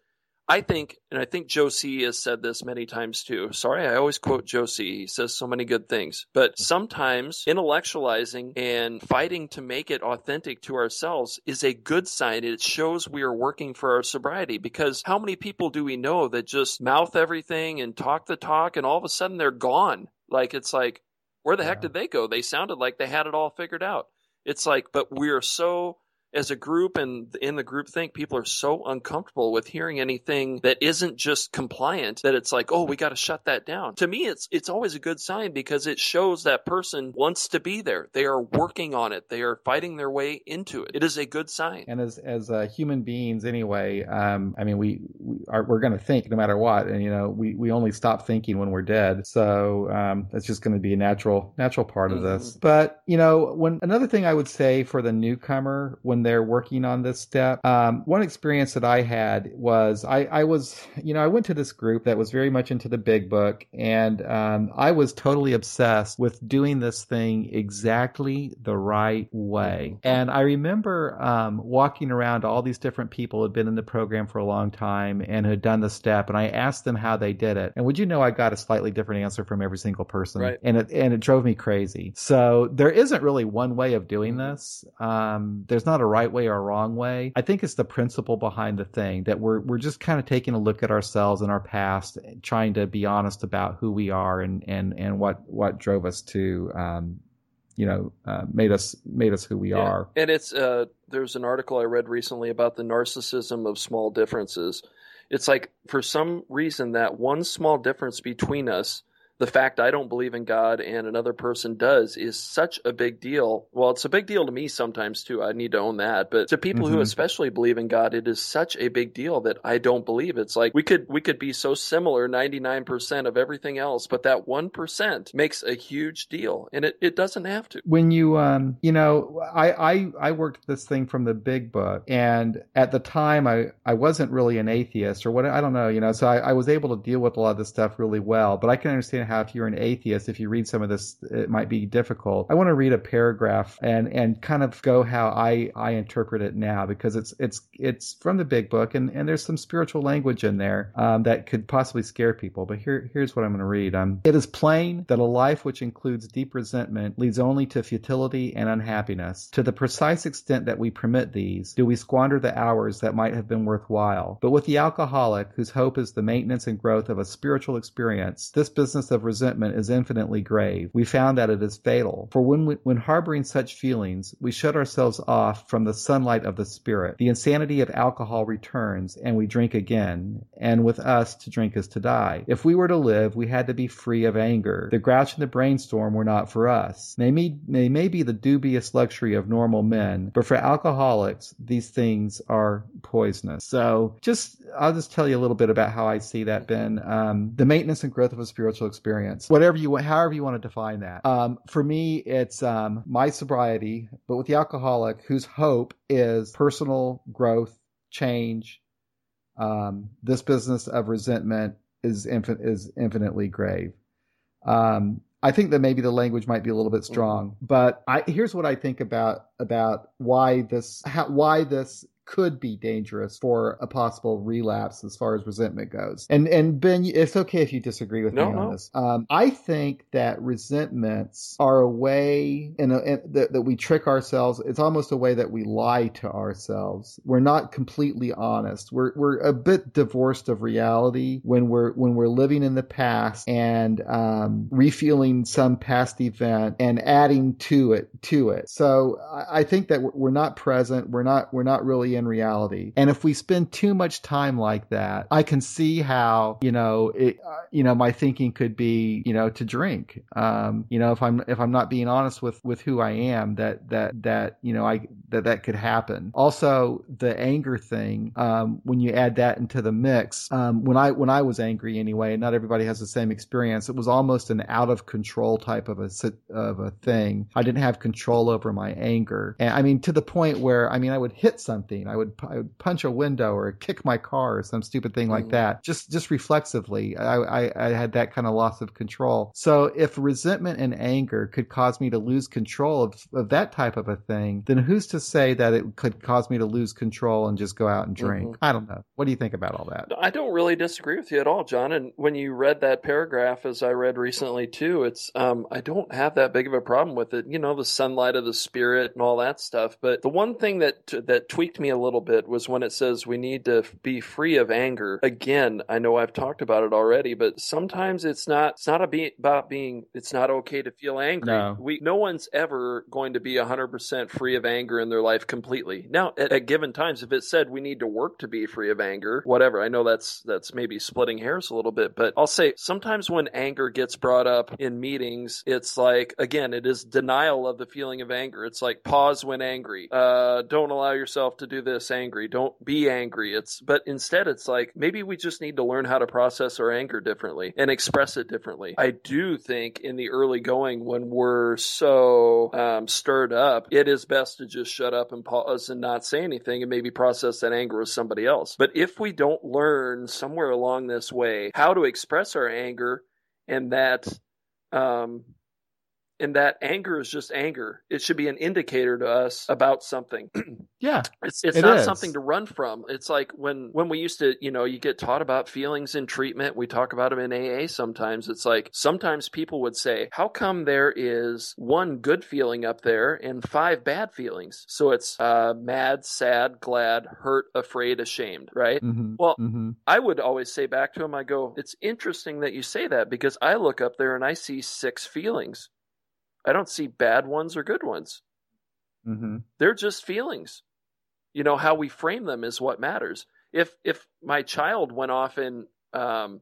I think, and I think Josie has said this many times too. Sorry, I always quote Josie. He says so many good things. But sometimes intellectualizing and fighting to make it authentic to ourselves is a good sign. It shows we are working for our sobriety because how many people do we know that just mouth everything and talk the talk and all of a sudden they're gone? Like, it's like, where the yeah. heck did they go? They sounded like they had it all figured out. It's like, but we're so as a group and in the group think people are so uncomfortable with hearing anything that isn't just compliant that it's like, oh, we got to shut that down. To me, it's it's always a good sign because it shows that person wants to be there. They are working on it. They are fighting their way into it. It is a good sign. And as as uh, human beings, anyway, um, I mean, we, we are we're going to think no matter what, and you know, we we only stop thinking when we're dead. So um, that's just going to be a natural natural part of mm-hmm. this. But you know, when another thing I would say for the newcomer when they're working on this step. Um, one experience that I had was I, I, was, you know, I went to this group that was very much into the big book, and um, I was totally obsessed with doing this thing exactly the right way. And I remember um, walking around all these different people who had been in the program for a long time and had done the step, and I asked them how they did it. And would you know, I got a slightly different answer from every single person, right. and it and it drove me crazy. So there isn't really one way of doing this. Um, there's not a right way or a wrong way. I think it's the principle behind the thing that we're we're just kind of taking a look at ourselves and our past, trying to be honest about who we are and and and what what drove us to um, you know uh, made us made us who we yeah. are. And it's uh, there's an article I read recently about the narcissism of small differences. It's like for some reason that one small difference between us the fact I don't believe in God and another person does is such a big deal. Well, it's a big deal to me sometimes too. I need to own that. But to people mm-hmm. who especially believe in God, it is such a big deal that I don't believe. It's like we could we could be so similar 99% of everything else, but that 1% makes a huge deal and it, it doesn't have to. When you um you know, I I I worked this thing from the big book and at the time I I wasn't really an atheist or what I don't know, you know, so I, I was able to deal with a lot of this stuff really well, but I can understand how if you're an atheist, if you read some of this, it might be difficult. I want to read a paragraph and and kind of go how I I interpret it now because it's it's it's from the big book and and there's some spiritual language in there um, that could possibly scare people. But here here's what I'm going to read. Um, it is plain that a life which includes deep resentment leads only to futility and unhappiness. To the precise extent that we permit these, do we squander the hours that might have been worthwhile. But with the alcoholic, whose hope is the maintenance and growth of a spiritual experience, this business of resentment is infinitely grave. We found that it is fatal. For when, we, when harboring such feelings, we shut ourselves off from the sunlight of the spirit. The insanity of alcohol returns, and we drink again. And with us, to drink is to die. If we were to live, we had to be free of anger. The grouch and the brainstorm were not for us. They may, they may be the dubious luxury of normal men, but for alcoholics, these things are poisonous. So just, I'll just tell you a little bit about how I see that, Ben. Um, the maintenance and growth of a spiritual experience experience, whatever you want, however you want to define that. Um, for me, it's um, my sobriety, but with the alcoholic whose hope is personal growth, change. Um, this business of resentment is infin- is infinitely grave. Um, I think that maybe the language might be a little bit strong, but I, here's what I think about about why this how, why this could be dangerous for a possible relapse as far as resentment goes. And and Ben, it's okay if you disagree with no, me on no. this. Um, I think that resentments are a way in, a, in that, that we trick ourselves. It's almost a way that we lie to ourselves. We're not completely honest. We're we're a bit divorced of reality when we're when we're living in the past and um, refeeling some past event and adding to it to it. So I, I think that we're not present. We're not we're not really in reality. And if we spend too much time like that, I can see how you know it. Uh, you know, my thinking could be you know to drink. Um, you know, if I'm if I'm not being honest with with who I am, that that that you know I that that could happen. Also, the anger thing. Um, when you add that into the mix, um, when I when I was angry anyway, not everybody has the same experience. It was almost an out of control type of a of a thing. I didn't have control over my anger, and I mean to the point where I mean I would hit something, I would I would punch a window or kick my car or some stupid thing like mm. that. Just just reflexively, I, I I had that kind of loss of control. So if resentment and anger could cause me to lose control of of that type of a thing, then who's to say that it could cause me to lose control and just go out and drink? Mm-hmm. I don't know. What do you think about all that? I don't really disagree with you at all, John. And when you read that paragraph, as I read recently too, it's um, I don't have that big of a problem with it. You know, the sunlight of the spirit and all that stuff. But the one thing that that tweaked me a little bit was when it says we need to be free of anger. Again, I know I've talked about it already, but sometimes it's not it's not be, about being it's not okay to feel angry. No. We no one's ever going to be 100% free of anger in their life completely. Now, at, at given times if it said we need to work to be free of anger, whatever. I know that's that's maybe splitting hairs a little bit, but I'll say sometimes when anger gets brought up in meetings, it's like again, it is denial of the feeling of anger. It's like pause when angry. Uh, don't allow yourself to do this angry. Don't be angry. It's but instead it's like maybe we just need to learn how to process our anger differently and express it differently. I do think in the early going when we're so um, stirred up, it is best to just shut up and pause and not say anything and maybe process that anger with somebody else. But if we don't learn somewhere along this way how to express our anger and that um, and that anger is just anger. It should be an indicator to us about something. yeah, it's it's it not is. something to run from. It's like when when we used to, you know, you get taught about feelings in treatment. We talk about them in AA sometimes. It's like sometimes people would say, "How come there is one good feeling up there and five bad feelings?" So it's uh, mad, sad, glad, hurt, afraid, ashamed, right? Mm-hmm. Well, mm-hmm. I would always say back to him, I go, "It's interesting that you say that because I look up there and I see six feelings." I don't see bad ones or good ones. Mm-hmm. They're just feelings. You know how we frame them is what matters. If if my child went off and um,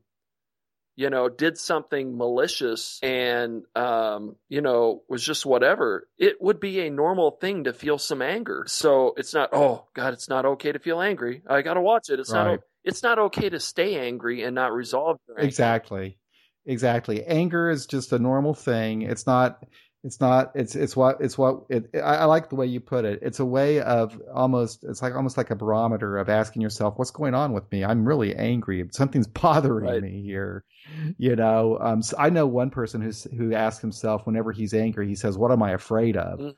you know did something malicious and um, you know was just whatever, it would be a normal thing to feel some anger. So it's not oh God, it's not okay to feel angry. I got to watch it. It's right. not. It's not okay to stay angry and not resolve. Exactly. Exactly. Anger is just a normal thing. It's not it's not. It's it's what it's what it. I, I, like the way you put it. It's a way of almost. It's like almost like a barometer of asking yourself, "What's going on with me? I'm really angry. Something's bothering right. me here." You know. Um. So I know one person who's who asks himself whenever he's angry. He says, "What am I afraid of?" Mm-hmm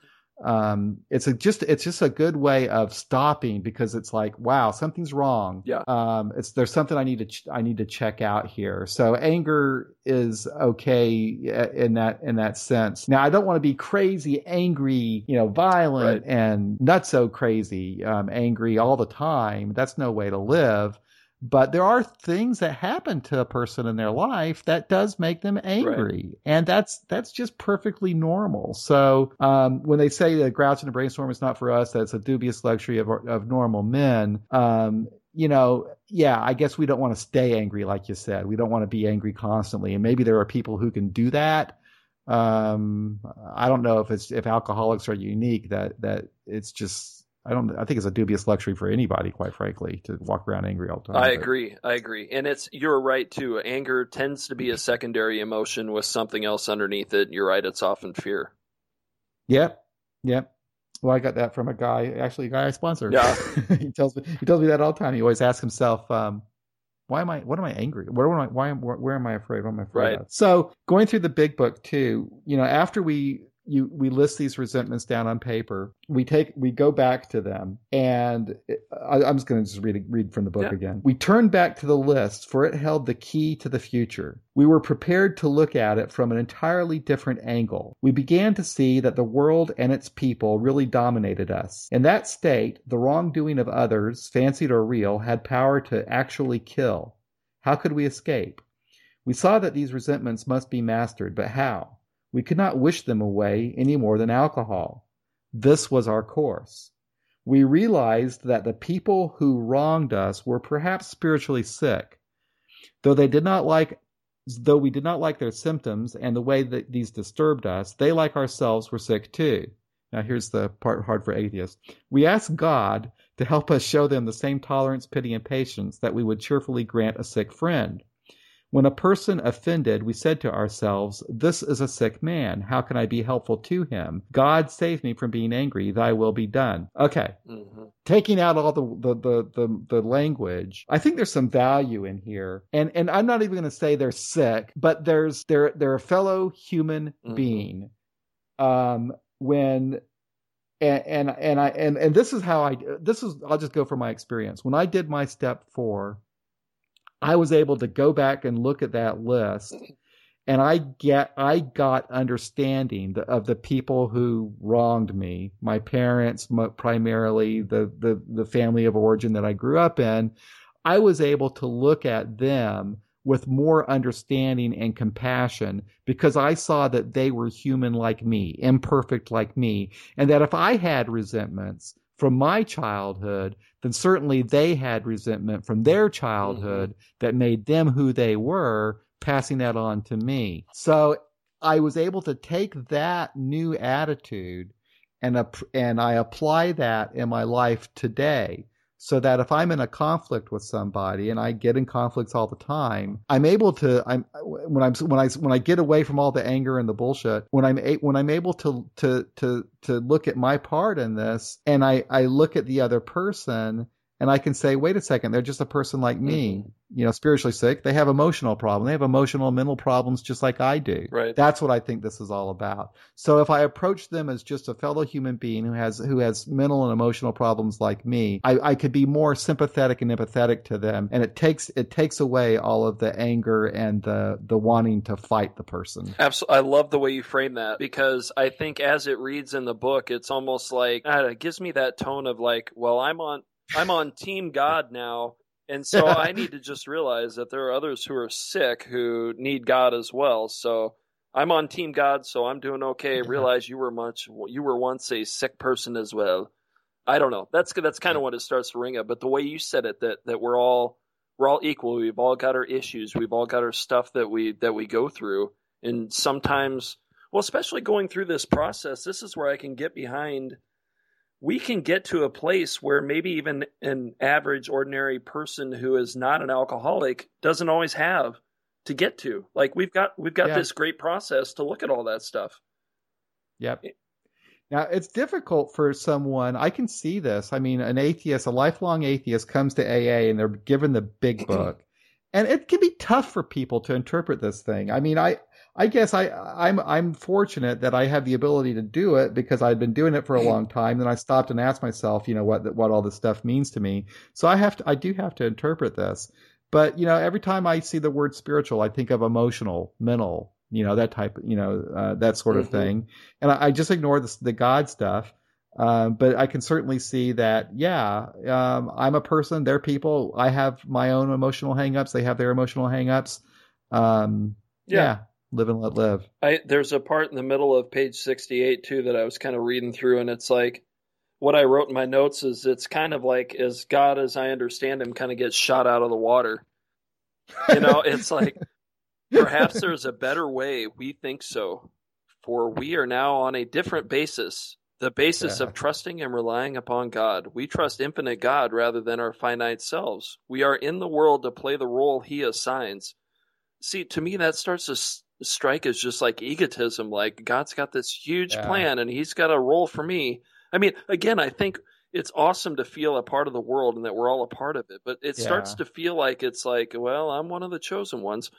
um, it's a just it's just a good way of stopping because it's like wow something's wrong. Yeah. Um, it's there's something I need to ch- I need to check out here. So anger is okay in that in that sense. Now I don't want to be crazy angry you know violent right. and not so crazy um, angry all the time. That's no way to live but there are things that happen to a person in their life that does make them angry right. and that's that's just perfectly normal. So um, when they say the grouch and the brainstorm is not for us that's a dubious luxury of, of normal men um, you know yeah i guess we don't want to stay angry like you said. We don't want to be angry constantly and maybe there are people who can do that. Um, i don't know if it's if alcoholics are unique that that it's just I don't. I think it's a dubious luxury for anybody, quite frankly, to walk around angry all the time. I but. agree. I agree, and it's you're right too. Anger tends to be a secondary emotion with something else underneath it. You're right. It's often fear. Yep. Yep. Well, I got that from a guy, actually, a guy I sponsor. Yeah. he tells me he tells me that all the time. He always asks himself, um, "Why am I? What am I angry? Where am I? Why am? Where, where am I afraid? What am I afraid right. of?" So going through the big book too, you know, after we you we list these resentments down on paper. We take we go back to them, and I, am just going to just read read from the book yeah. again. We turn back to the list, for it held the key to the future. We were prepared to look at it from an entirely different angle. We began to see that the world and its people really dominated us. In that state, the wrongdoing of others, fancied or real, had power to actually kill. How could we escape? We saw that these resentments must be mastered, but how? We could not wish them away any more than alcohol. This was our course. We realized that the people who wronged us were perhaps spiritually sick. Though they did not like though we did not like their symptoms and the way that these disturbed us, they like ourselves were sick too. Now here's the part hard for atheists. We asked God to help us show them the same tolerance, pity, and patience that we would cheerfully grant a sick friend. When a person offended, we said to ourselves, This is a sick man. How can I be helpful to him? God save me from being angry. Thy will be done. Okay. Mm-hmm. Taking out all the, the, the, the, the language, I think there's some value in here. And, and I'm not even going to say they're sick, but there's, they're, they're a fellow human mm-hmm. being. Um, when and, and and I and and this is how I this is I'll just go from my experience. When I did my step four, I was able to go back and look at that list mm-hmm. and I get I got understanding of the people who wronged me, my parents, primarily the, the the family of origin that I grew up in. I was able to look at them with more understanding and compassion because I saw that they were human like me, imperfect like me, and that if I had resentments from my childhood, then certainly they had resentment from their childhood mm-hmm. that made them who they were, passing that on to me. So I was able to take that new attitude and and I apply that in my life today so that if I'm in a conflict with somebody and I get in conflicts all the time, I'm able to I'm when I'm when I when I get away from all the anger and the bullshit, when I'm when I'm able to to to to look at my part in this and I I look at the other person and I can say, wait a second, they're just a person like me, mm-hmm. you know, spiritually sick. They have emotional problems. They have emotional mental problems just like I do. Right. That's what I think this is all about. So if I approach them as just a fellow human being who has who has mental and emotional problems like me, I, I could be more sympathetic and empathetic to them, and it takes it takes away all of the anger and the the wanting to fight the person. Absolutely, I love the way you frame that because I think as it reads in the book, it's almost like it gives me that tone of like, well, I'm on I'm on Team God now, and so I need to just realize that there are others who are sick who need God as well. So I'm on Team God, so I'm doing okay. Realize you were much you were once a sick person as well. I don't know. That's that's kind of what it starts to ring up. But the way you said it, that that we're all we're all equal. We've all got our issues. We've all got our stuff that we that we go through. And sometimes, well, especially going through this process, this is where I can get behind we can get to a place where maybe even an average, ordinary person who is not an alcoholic doesn't always have to get to. Like we've got we've got yeah. this great process to look at all that stuff. Yep. Now it's difficult for someone. I can see this. I mean, an atheist, a lifelong atheist, comes to AA and they're given the big book, and it can be tough for people to interpret this thing. I mean, I I guess I I'm I'm fortunate that I have the ability to do it because I'd been doing it for a long time. Then I stopped and asked myself, you know, what what all this stuff means to me. So I have to I do have to interpret this. But you know, every time I see the word spiritual, I think of emotional, mental, you know, that type, you know, uh, that sort of mm-hmm. thing. And I, I just ignore the, the God stuff. Um, but I can certainly see that, yeah, um, I'm a person. They're people. I have my own emotional hangups. They have their emotional hangups. Um, yeah. yeah live and let live. I there's a part in the middle of page 68 too that I was kind of reading through and it's like what I wrote in my notes is it's kind of like as God as I understand him kind of gets shot out of the water. You know, it's like perhaps there's a better way, we think so. For we are now on a different basis, the basis yeah. of trusting and relying upon God. We trust infinite God rather than our finite selves. We are in the world to play the role he assigns. See, to me, that starts to strike is just like egotism. Like God's got this huge yeah. plan and He's got a role for me. I mean, again, I think it's awesome to feel a part of the world and that we're all a part of it. But it yeah. starts to feel like it's like, well, I'm one of the chosen ones.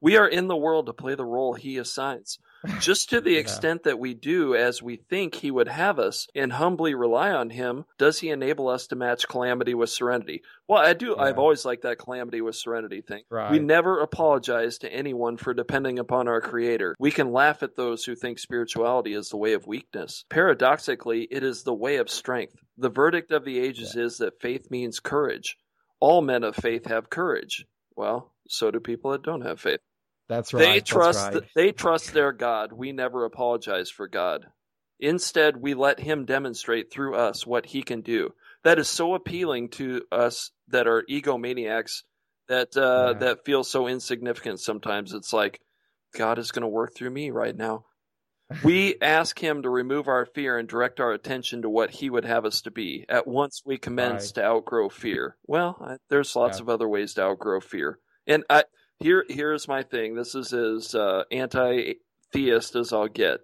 We are in the world to play the role he assigns. Just to the Yeah. extent that we do as we think he would have us and humbly rely on him, does he enable us to match calamity with serenity? Well, I do. I've always liked that calamity with serenity thing. Right. We never apologize to anyone for depending upon our Creator. We can laugh at those who think spirituality is the way of weakness. Paradoxically, it is the way of strength. The verdict of the ages is that faith means courage. All men of faith have courage. Well, so do people that don't have faith. That's right. They that's trust right. they trust their God. We never apologize for God. Instead, we let him demonstrate through us what he can do. That is so appealing to us that are egomaniacs that uh, Yeah. that feel so insignificant sometimes. It's like God is going to work through me right now. We ask him to remove our fear and direct our attention to what he would have us to be. At once we commence Right. to outgrow fear. Well, I, there's lots Yeah. of other ways to outgrow fear. And I here here's my thing. This is as uh, anti-theist as I'll get.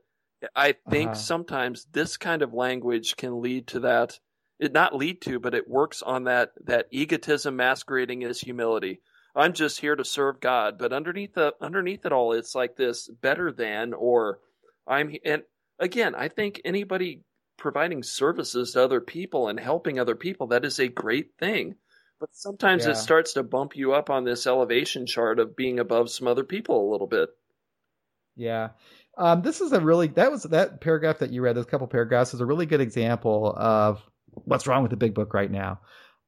I think Uh-huh. sometimes this kind of language can lead to that. It not lead to, but it works on that that egotism masquerading as humility. I'm just here to serve God, but underneath the underneath it all, it's like this better than or I'm and again, I think anybody providing services to other people and helping other people that is a great thing. But sometimes Yeah. it starts to bump you up on this elevation chart of being above some other people a little bit. Yeah. Um, this is a really that was that paragraph that you read. Those couple paragraphs is a really good example of what's wrong with the big book right now.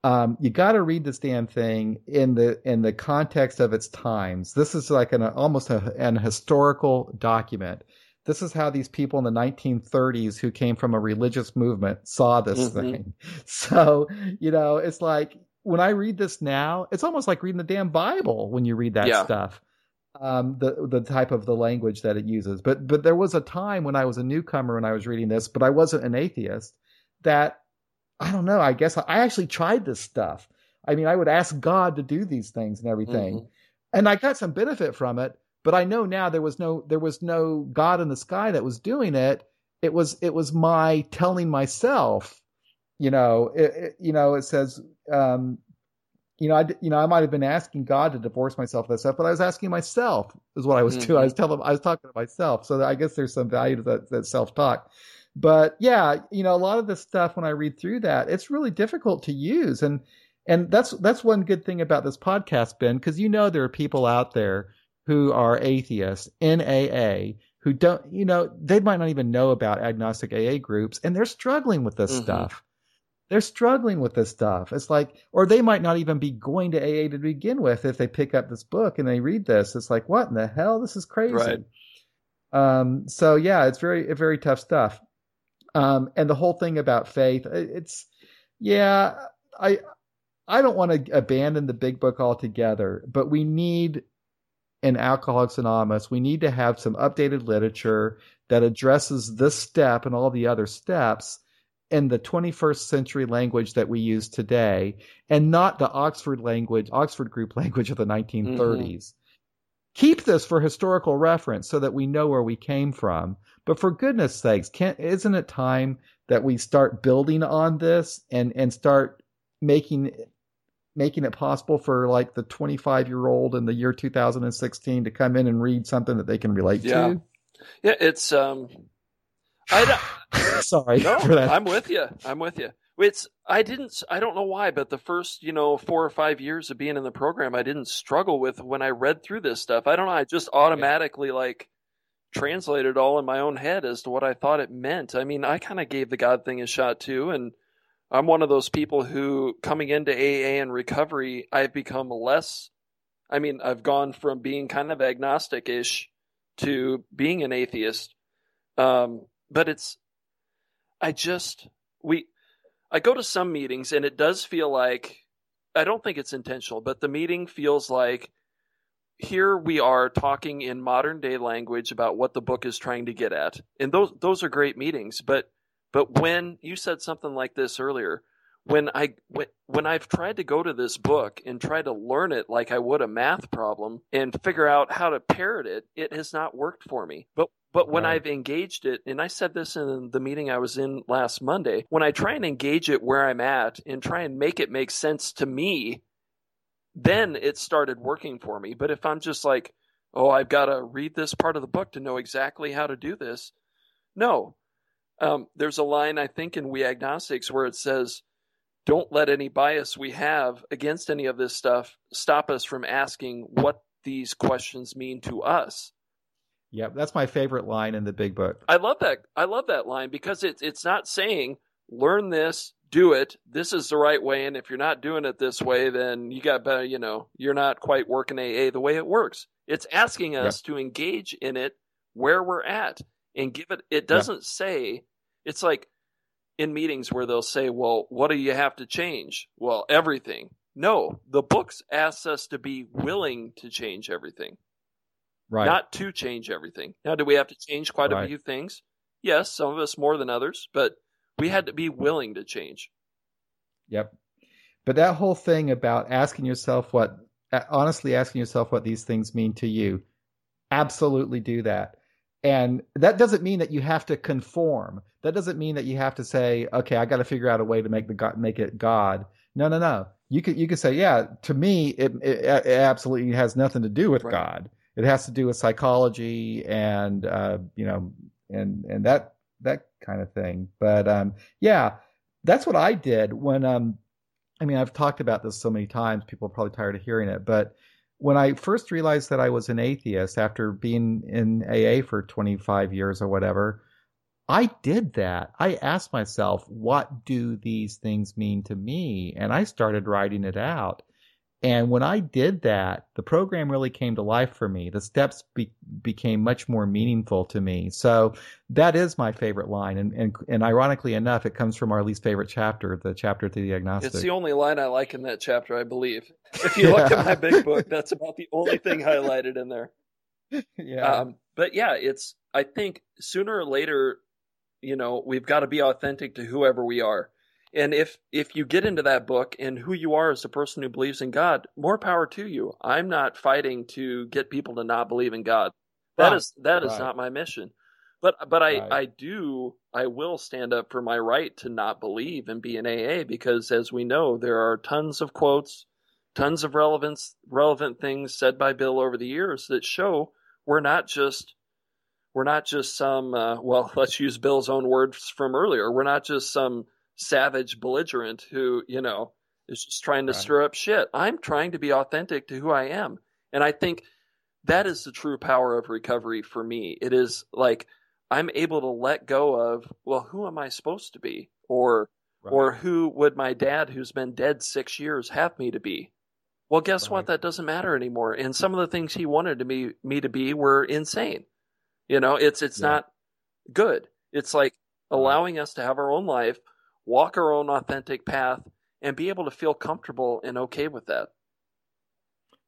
Um, you got to read this damn thing in the in the context of its times. This is like an almost a, an historical document. This is how these people in the 1930s who came from a religious movement saw this Mhm. thing. So you know, it's like when I read this now, it's almost like reading the damn Bible when you read that Yeah. stuff um, the the type of the language that it uses. But but there was a time when I was a newcomer when I was reading this, but I wasn't an atheist. That I don't know. I guess I actually tried this stuff. I mean, I would ask God to do these things and everything, Mhm. and I got some benefit from it. But I know now there was no there was no God in the sky that was doing it. It was it was my telling myself. You know, it, it, you know, it says um, you know, I, you know, I might have been asking God to divorce myself and that stuff, but I was asking myself is what I was doing. I was telling, I was talking to myself. So I guess there's some value to that, that self talk. But yeah, you know, a lot of this stuff when I read through that, it's really difficult to use. And, and that's, that's one good thing about this podcast, Ben, because you know, there are people out there who are atheists in AA who don't, you know, they might not even know about agnostic AA groups and they're struggling with this Mhm. stuff they're struggling with this stuff. It's like, or they might not even be going to AA to begin with if they pick up this book and they read this. It's like, what in the hell? This is crazy. Right. Um, so yeah, it's very, very tough stuff. Um, and the whole thing about faith, it's, yeah, I, I don't want to abandon the big book altogether, but we need in Alcoholics Anonymous, we need to have some updated literature that addresses this step and all the other steps in the 21st century language that we use today and not the Oxford language, Oxford group language of the 1930s. Keep this for historical reference so that we know where we came from. But for goodness sakes, can't, isn't it time that we start building on this and, and start making making it possible for like the 25 year old in the year 2016 to come in and read something that they can relate Yeah. Yeah, it's um I. Sorry no, for that. I'm with you. I'm with you. It's I didn't I don't know why, but the first you know four or five years of being in the program, I didn't struggle with when I read through this stuff. I don't know. I just automatically like translated it all in my own head as to what I thought it meant. I mean, I kind of gave the God thing a shot too, and I'm one of those people who coming into AA and recovery, I've become less. I mean, I've gone from being kind of agnostic ish to being an atheist. Um, but it's, I just, we, I go to some meetings and it does feel like, I don't think it's intentional, but the meeting feels like here we are talking in modern day language about what the book is trying to get at. And those, those are great meetings. But, but when you said something like this earlier, when I when, when I've tried to go to this book and try to learn it like I would a math problem and figure out how to parrot it, it has not worked for me. But but when Right. I've engaged it, and I said this in the meeting I was in last Monday, when I try and engage it where I'm at and try and make it make sense to me, then it started working for me. But if I'm just like, oh, I've got to read this part of the book to know exactly how to do this. No. Um, there's a line, I think, in We Agnostics where it says, don't let any bias we have against any of this stuff stop us from asking what these questions mean to us. Yep, that's my favorite line in the big book. I love that. I love that line because it's it's not saying learn this, do it. This is the right way, and if you're not doing it this way, then you got better. You know, you're not quite working AA the way it works. It's asking us yep. to engage in it where we're at and give it. It doesn't yep. say. It's like in meetings where they'll say, "Well, what do you have to change?" Well, everything. No, the books asks us to be willing to change everything. Right. Not to change everything. Now, do we have to change quite right. a few things? Yes, some of us more than others, but we had to be willing to change. Yep. But that whole thing about asking yourself what, honestly asking yourself what these things mean to you, absolutely do that. And that doesn't mean that you have to conform. That doesn't mean that you have to say, okay, I got to figure out a way to make the God, make it God. No, no, no. You could you could say, yeah, to me, it, it, it absolutely has nothing to do with right. God. It has to do with psychology and uh, you know and and that that kind of thing. But um, yeah, that's what I did when um, I mean, I've talked about this so many times. People are probably tired of hearing it, but when I first realized that I was an atheist after being in AA for 25 years or whatever, I did that. I asked myself, what do these things mean to me? And I started writing it out. And when I did that, the program really came to life for me. The steps be- became much more meaningful to me. So that is my favorite line. And, and, and ironically enough, it comes from our least favorite chapter, the chapter to the agnostic. It's the only line I like in that chapter, I believe. If you look at my big book, that's about the only thing highlighted in there. Yeah. Um, but yeah, it's, I think sooner or later, you know, we've got to be authentic to whoever we are. And if if you get into that book and who you are as a person who believes in God, more power to you. I'm not fighting to get people to not believe in God. That right. is that is right. not my mission. But but I right. I do I will stand up for my right to not believe and be an AA because as we know there are tons of quotes, tons of relevance relevant things said by Bill over the years that show we're not just we're not just some uh, well let's use Bill's own words from earlier. We're not just some savage belligerent who, you know, is just trying to right. stir up shit. I'm trying to be authentic to who I am. And I think that is the true power of recovery for me. It is like I'm able to let go of, well, who am I supposed to be? Or right. or who would my dad who's been dead 6 years have me to be? Well, guess right. what? That doesn't matter anymore. And some of the things he wanted to me me to be were insane. You know, it's it's yeah. not good. It's like allowing us to have our own life walk our own authentic path, and be able to feel comfortable and okay with that.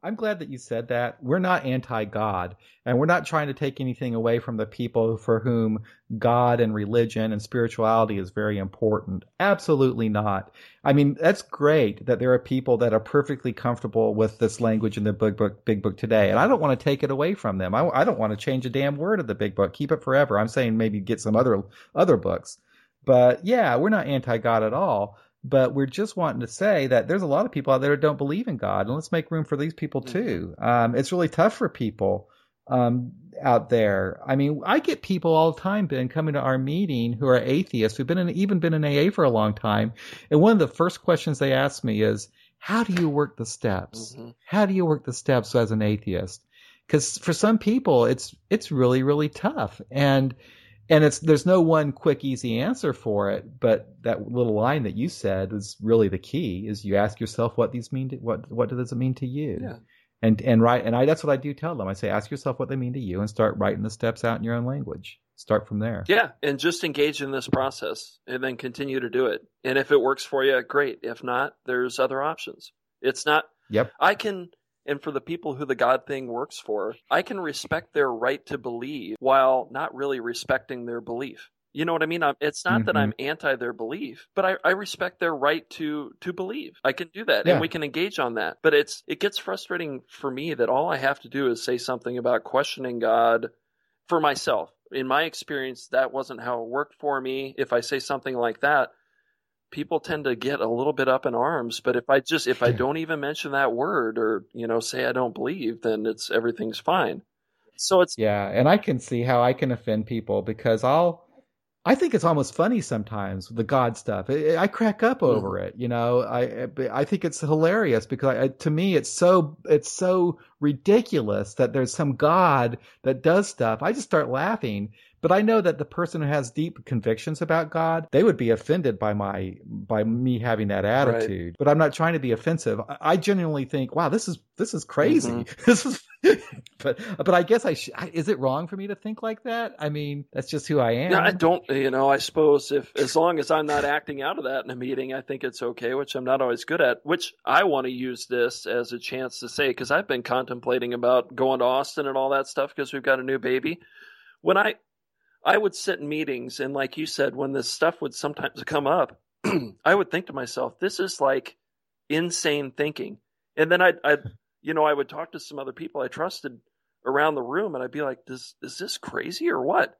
I'm glad that you said that. We're not anti God, and we're not trying to take anything away from the people for whom God and religion and spirituality is very important. Absolutely not. I mean, that's great that there are people that are perfectly comfortable with this language in the big book, big book today, and I don't want to take it away from them. I, I don't want to change a damn word of the big book. Keep it forever. I'm saying maybe get some other other books. But yeah, we're not anti God at all. But we're just wanting to say that there's a lot of people out there that don't believe in God, and let's make room for these people mm-hmm. too. Um, it's really tough for people um, out there. I mean, I get people all the time, Ben, coming to our meeting who are atheists, who've been in, even been in AA for a long time, and one of the first questions they ask me is, "How do you work the steps? Mm-hmm. How do you work the steps as an atheist?" Because for some people, it's it's really really tough, and and it's there's no one quick easy answer for it but that little line that you said is really the key is you ask yourself what these mean to what what does it mean to you? Yeah. and and right and i that's what i do tell them. I say ask yourself what they mean to you and start writing the steps out in your own language. Start from there. Yeah and just engage in this process and then continue to do it. And if it works for you great. If not there's other options. It's not yep. I can and for the people who the God thing works for, I can respect their right to believe while not really respecting their belief. You know what I mean? It's not mm-hmm. that I'm anti their belief, but I, I, respect their right to to believe. I can do that, yeah. and we can engage on that. But it's it gets frustrating for me that all I have to do is say something about questioning God for myself. In my experience, that wasn't how it worked for me. If I say something like that, people tend to get a little bit up in arms. But if I just if I don't even mention that word or you know say I don't believe, then it's everything's fine. So it's yeah, and I can see how I can offend people because I'll I think it's almost funny sometimes the God stuff. I, I crack up mm-hmm. over mm. it, you know. I I think it's hilarious because I, to me it's so it's so ridiculous that there's some God that does stuff. I just start laughing but I know that the person who has deep convictions about God, they would be offended by my by me having that attitude. Right. But I'm not trying to be offensive. I genuinely think, wow, this is this is crazy. Mm-hmm. this is but but I guess I sh- is it wrong for me to think like that? I mean, that's just who I am. Yeah, I don't. You know, I suppose if as long as I'm not acting out of that in a meeting, I think it's okay. Which I'm not always good at. Which I want to use this as a chance to say because I've been contemplating about going to Austin and all that stuff because we've got a new baby. When I I would sit in meetings, and like you said, when this stuff would sometimes come up, I would think to myself, "This is like insane thinking." And then I'd, I'd, you know, I would talk to some other people I trusted around the room, and I'd be like, "Does is this crazy or what?"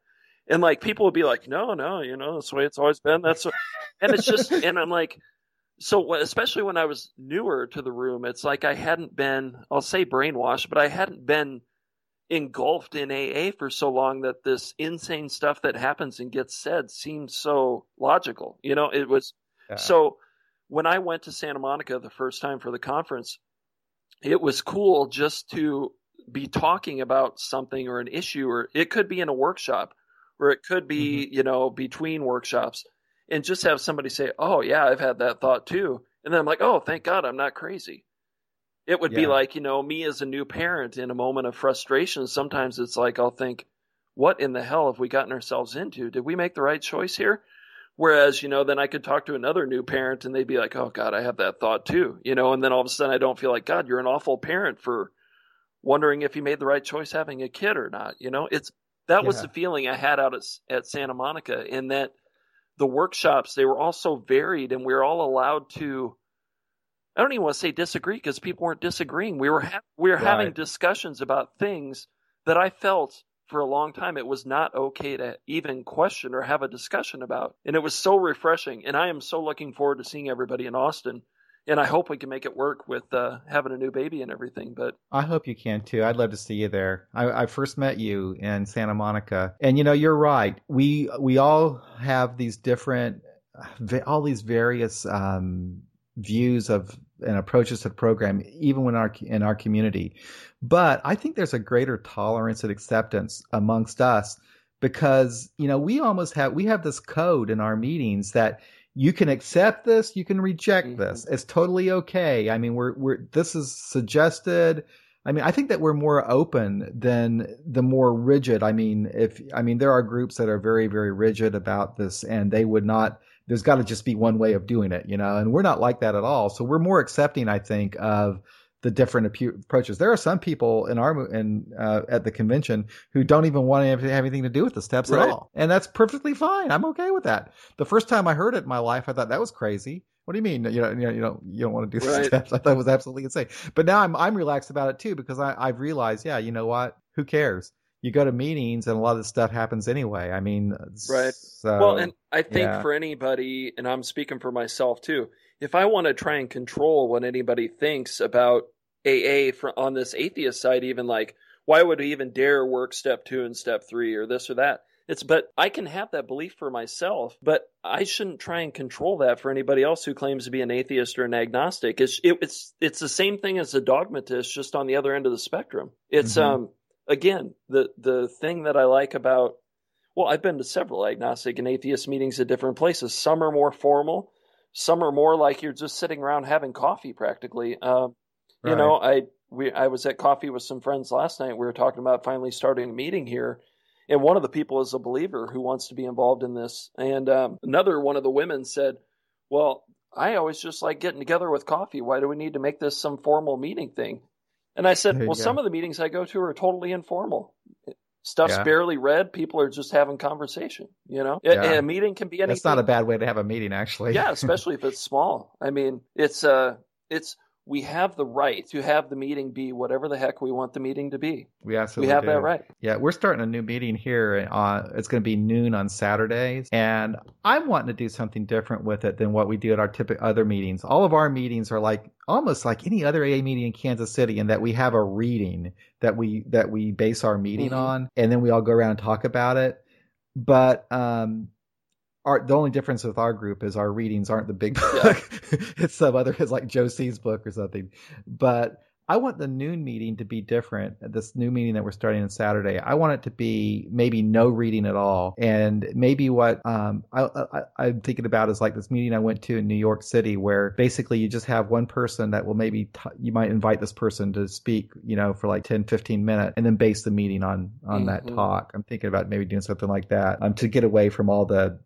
And like people would be like, "No, no, you know, that's the way it's always been." That's what, and it's just, and I'm like, so especially when I was newer to the room, it's like I hadn't been, I'll say brainwashed, but I hadn't been engulfed in AA for so long that this insane stuff that happens and gets said seems so logical. You know, it was yeah. so when I went to Santa Monica the first time for the conference, it was cool just to be talking about something or an issue, or it could be in a workshop, or it could be, mm-hmm. you know, between workshops, and just have somebody say, Oh, yeah, I've had that thought too. And then I'm like, Oh, thank God I'm not crazy. It would yeah. be like, you know, me as a new parent in a moment of frustration. Sometimes it's like, I'll think, what in the hell have we gotten ourselves into? Did we make the right choice here? Whereas, you know, then I could talk to another new parent and they'd be like, oh, God, I have that thought too, you know, and then all of a sudden I don't feel like, God, you're an awful parent for wondering if you made the right choice having a kid or not. You know, it's that yeah. was the feeling I had out at, at Santa Monica in that the workshops, they were all so varied and we were all allowed to I don't even want to say disagree because people weren't disagreeing. We were ha- we were right. having discussions about things that I felt for a long time it was not okay to even question or have a discussion about, and it was so refreshing. And I am so looking forward to seeing everybody in Austin. And I hope we can make it work with uh, having a new baby and everything. But I hope you can too. I'd love to see you there. I, I first met you in Santa Monica, and you know you're right. We we all have these different, all these various um, views of and approaches to the program, even when our in our community. But I think there's a greater tolerance and acceptance amongst us because you know we almost have we have this code in our meetings that you can accept this, you can reject mm-hmm. this. It's totally okay. I mean, we're we're this is suggested. I mean, I think that we're more open than the more rigid. I mean, if I mean there are groups that are very very rigid about this and they would not there's got to just be one way of doing it, you know, and we're not like that at all. So we're more accepting, I think, of the different approaches. There are some people in our in uh, at the convention who don't even want to have anything to do with the steps right. at all, and that's perfectly fine. I'm okay with that. The first time I heard it in my life, I thought that was crazy. What do you mean? You know, you know, you don't, you don't want to do right. steps. I thought it was absolutely insane. But now I'm I'm relaxed about it too because I I've realized, yeah, you know what? Who cares? You go to meetings and a lot of this stuff happens anyway. I mean, right. So, well, and I think yeah. for anybody, and I'm speaking for myself too, if I want to try and control what anybody thinks about AA for, on this atheist side, even like, why would we even dare work step two and step three or this or that? It's, but I can have that belief for myself, but I shouldn't try and control that for anybody else who claims to be an atheist or an agnostic. It's, it, it's, it's the same thing as a dogmatist, just on the other end of the spectrum. It's, mm-hmm. um, again, the the thing that I like about well, I've been to several agnostic and atheist meetings at different places. Some are more formal, some are more like you're just sitting around having coffee practically. Uh, right. You know, I we I was at coffee with some friends last night. We were talking about finally starting a meeting here. And one of the people is a believer who wants to be involved in this. And um, another one of the women said, Well, I always just like getting together with coffee. Why do we need to make this some formal meeting thing? And I said, well, go. some of the meetings I go to are totally informal. Stuff's yeah. barely read. People are just having conversation. You know, yeah. a, meeting can be anything. That's not a bad way to have a meeting, actually. yeah, especially if it's small. I mean, it's uh, it's we have the right to have the meeting be whatever the heck we want the meeting to be. We absolutely we have do. that right. Yeah, we're starting a new meeting here. Uh, it's going to be noon on Saturdays, and I'm wanting to do something different with it than what we do at our typical other meetings. All of our meetings are like almost like any other AA meeting in Kansas City, in that we have a reading that we that we base our meeting Mhm. on, and then we all go around and talk about it. But um, our the only difference with our group is our readings aren't the big book. it's some other it's like Joe C's book or something. But I want the noon meeting to be different. This new meeting that we're starting on Saturday, I want it to be maybe no reading at all, and maybe what um, I, I, I'm thinking about is like this meeting I went to in New York City, where basically you just have one person that will maybe t- you might invite this person to speak, you know, for like 10, 15 minutes, and then base the meeting on on that Mhm. talk. I'm thinking about maybe doing something like that um, to get away from all the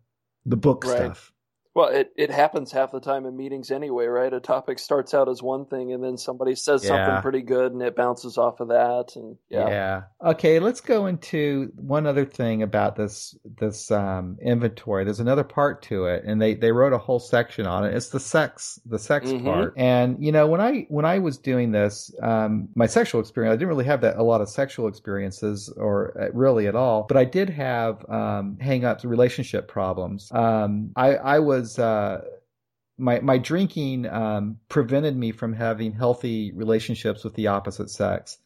the book Right. stuff. Well, it, it happens half the time in meetings anyway, right? A topic starts out as one thing and then somebody says Yeah. something pretty good and it bounces off of that and yeah. Okay, let's go into one other thing about this this um, inventory. There's another part to it, and they they wrote a whole section on it. It's the sex the sex Mhm. part. And you know, when I when I was doing this, um, my sexual experience, I didn't really have that a lot of sexual experiences or uh, really at all, but I did have um, hang ups, relationship problems. Um, I I was. Uh, my my drinking um, prevented me from having healthy relationships with the opposite sex.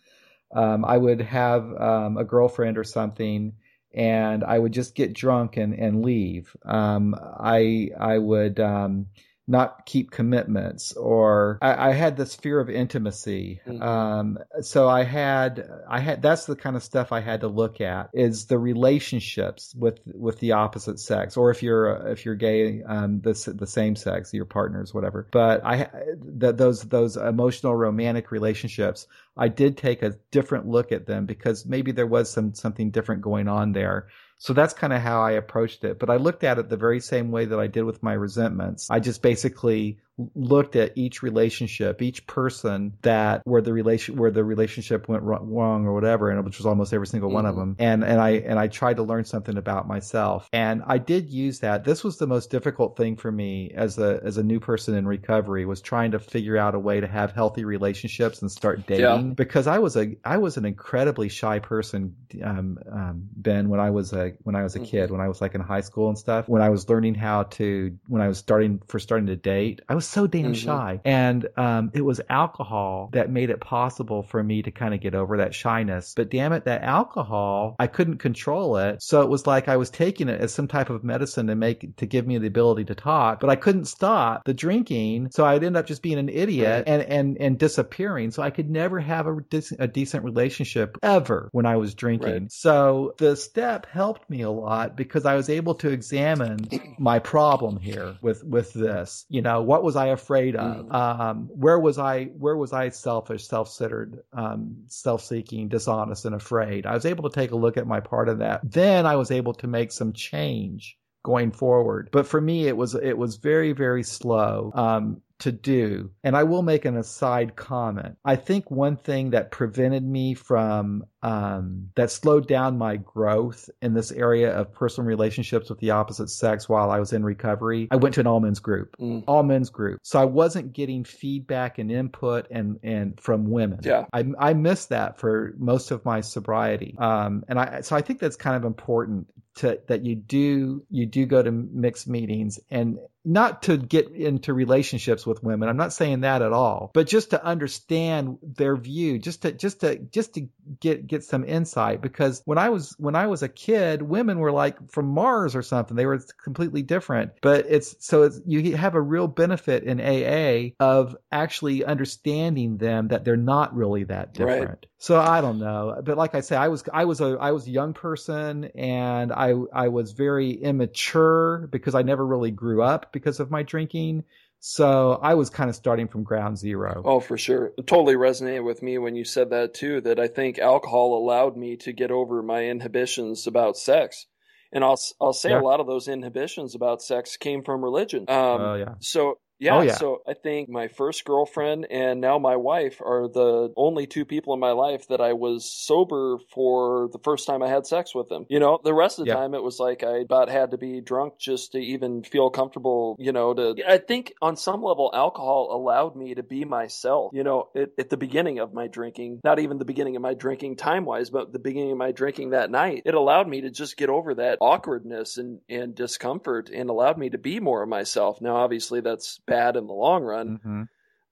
Um, I would have um, a girlfriend or something, and I would just get drunk and and leave. Um, I I would um, not keep commitments, or I, I had this fear of intimacy. Mhm. Um, so I had I had that's the kind of stuff I had to look at is the relationships with with the opposite sex, or if you're if you're gay, um, the the same sex, your partners, whatever. But I that those those emotional romantic relationships. I did take a different look at them because maybe there was some something different going on there. So that's kind of how I approached it. But I looked at it the very same way that I did with my resentments. I just basically looked at each relationship, each person that where the relation where the relationship went wrong or whatever, and which was almost every single one of Mhm. them. And and I and I tried to learn something about myself. And I did use that. This was the most difficult thing for me as a as a new person in recovery was trying to figure out a way to have healthy relationships and start dating because I was a I was an incredibly shy person um, um, Ben when I was a when I was a Mhm. kid when I was like in high school and stuff when I was learning how to when I was starting for starting to date I was so damn Mhm. shy. And um, it was alcohol that made it possible for me to kind of get over that shyness. But damn it that alcohol I couldn't control it. So it was like I was taking it as some type of medicine to make to give me the ability to talk. But I couldn't stop the drinking. So I'd end up just being an idiot and and and disappearing. So I could never have a, dec- a decent relationship ever when I was drinking. Right. so the step helped me a lot because I was able to examine my problem here with with this. You know what was I afraid of Mhm. um where was I where was I selfish self-centered um self-seeking dishonest and afraid I was able to take a look at my part of that then I was able to make some change going forward. But for me, it was it was very very slow um, to do. And I will make an aside comment. I think one thing that prevented me from um, that slowed down my growth in this area of personal relationships with the opposite sex while I was in recovery. I went to an all men's group, Mm. all men's group, so I wasn't getting feedback and input and and from women. Yeah. I I missed that for most of my sobriety. Um, and I so I think that's kind of important to that you do you do go to mixed meetings and not to get into relationships with women. I'm not saying that at all, but just to understand their view, just to just to just to get get some insight. Because when I was when I was a kid, women were like from Mars or something. They were completely different. But it's so it's, you have a real benefit in AA of actually understanding them that they're not really that Right. So I don't know, but like I say, I was I was a I was a young person, and I I was very immature because I never really grew up because of my drinking. So I was kind of starting from ground zero. Oh, for sure. It totally resonated with me when you said that too, that I think alcohol allowed me to get over my inhibitions about sex. And I'll I'll say Yeah. a lot of those inhibitions about sex came from religion. Um, Oh yeah, so Oh, yeah, oh, yeah, so I think my first girlfriend and now my wife are the only two people in my life that I was sober for the first time I had sex with them. You know, the rest of the yeah. time it was like I about had to be drunk just to even feel comfortable, you know, to I think on some level alcohol allowed me to be myself. You know, it, at the beginning of my drinking, not even the beginning of my drinking time-wise, but the beginning of my drinking that night, it allowed me to just get over that awkwardness and and discomfort and allowed me to be more of myself. Now obviously that's bad in the long run. Mm-hmm.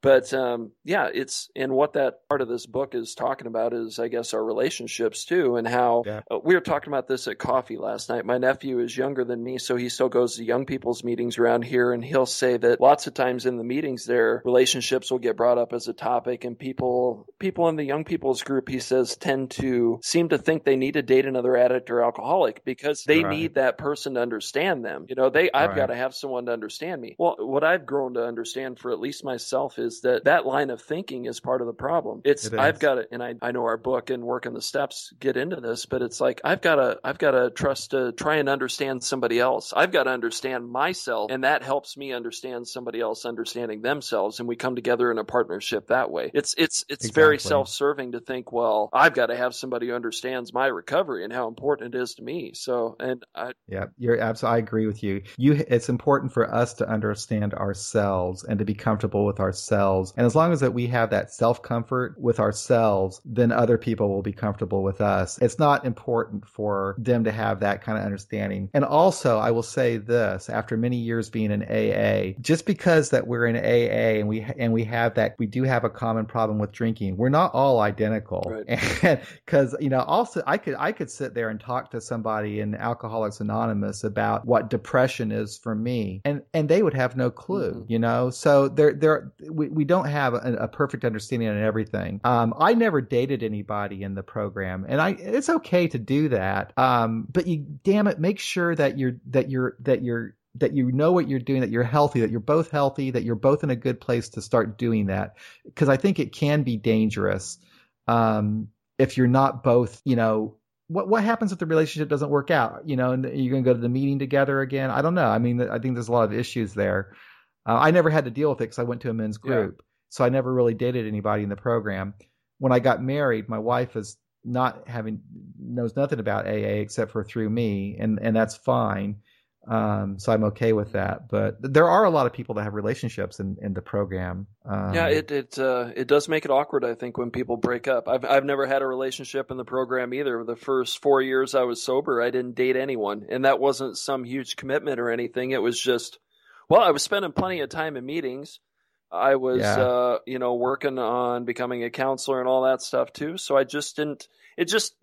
But um, yeah, it's and what that part of this book is talking about is, I guess, our relationships too, and how yeah. uh, we were talking about this at coffee last night. My nephew is younger than me, so he still goes to young people's meetings around here, and he'll say that lots of times in the meetings there, relationships will get brought up as a topic, and people people in the young people's group, he says, tend to seem to think they need to date another addict or alcoholic because they right. need that person to understand them. You know, they I've right. got to have someone to understand me. Well, what I've grown to understand for at least myself is is that that line of thinking is part of the problem. It's it I've got to, and I, I know our book and working the steps get into this, but it's like I've got to I've got to trust to try and understand somebody else. I've got to understand myself, and that helps me understand somebody else understanding themselves, and we come together in a partnership that way. It's it's it's exactly. very self serving to think, well, I've got to have somebody who understands my recovery and how important it is to me. So, and I yeah, you're absolutely. I agree with you. You, it's important for us to understand ourselves and to be comfortable with ourselves ourselves. And as long as that we have that self comfort with ourselves, then other people will be comfortable with us. It's not important for them to have that kind of understanding. And also, I will say this after many years being in AA, just because that we're in AA and we, and we have that, we do have a common problem with drinking. We're not all identical. Right. Cause, you know, also I could, I could sit there and talk to somebody in Alcoholics Anonymous about what depression is for me and, and they would have no clue, mm-hmm. you know? So there, there, we, we don't have a, a perfect understanding on everything. Um, I never dated anybody in the program, and I it's okay to do that. Um, but you damn it, make sure that you're that you're that you're that you know what you're doing, that you're healthy, that you're both healthy, that you're both in a good place to start doing that. Because I think it can be dangerous um, if you're not both, you know, what what happens if the relationship doesn't work out? You know, and you're going to go to the meeting together again. I don't know. I mean, I think there's a lot of issues there. Uh, I never had to deal with it because I went to a men's group, yeah. so I never really dated anybody in the program. When I got married, my wife is not having knows nothing about AA except for through me, and and that's fine. Um, so I'm okay with that. But there are a lot of people that have relationships in, in the program. Um, yeah, it it uh, it does make it awkward. I think when people break up. I've I've never had a relationship in the program either. The first four years I was sober, I didn't date anyone, and that wasn't some huge commitment or anything. It was just well, I was spending plenty of time in meetings. I was, yeah. uh, you know, working on becoming a counselor and all that stuff too. So I just didn't. It just,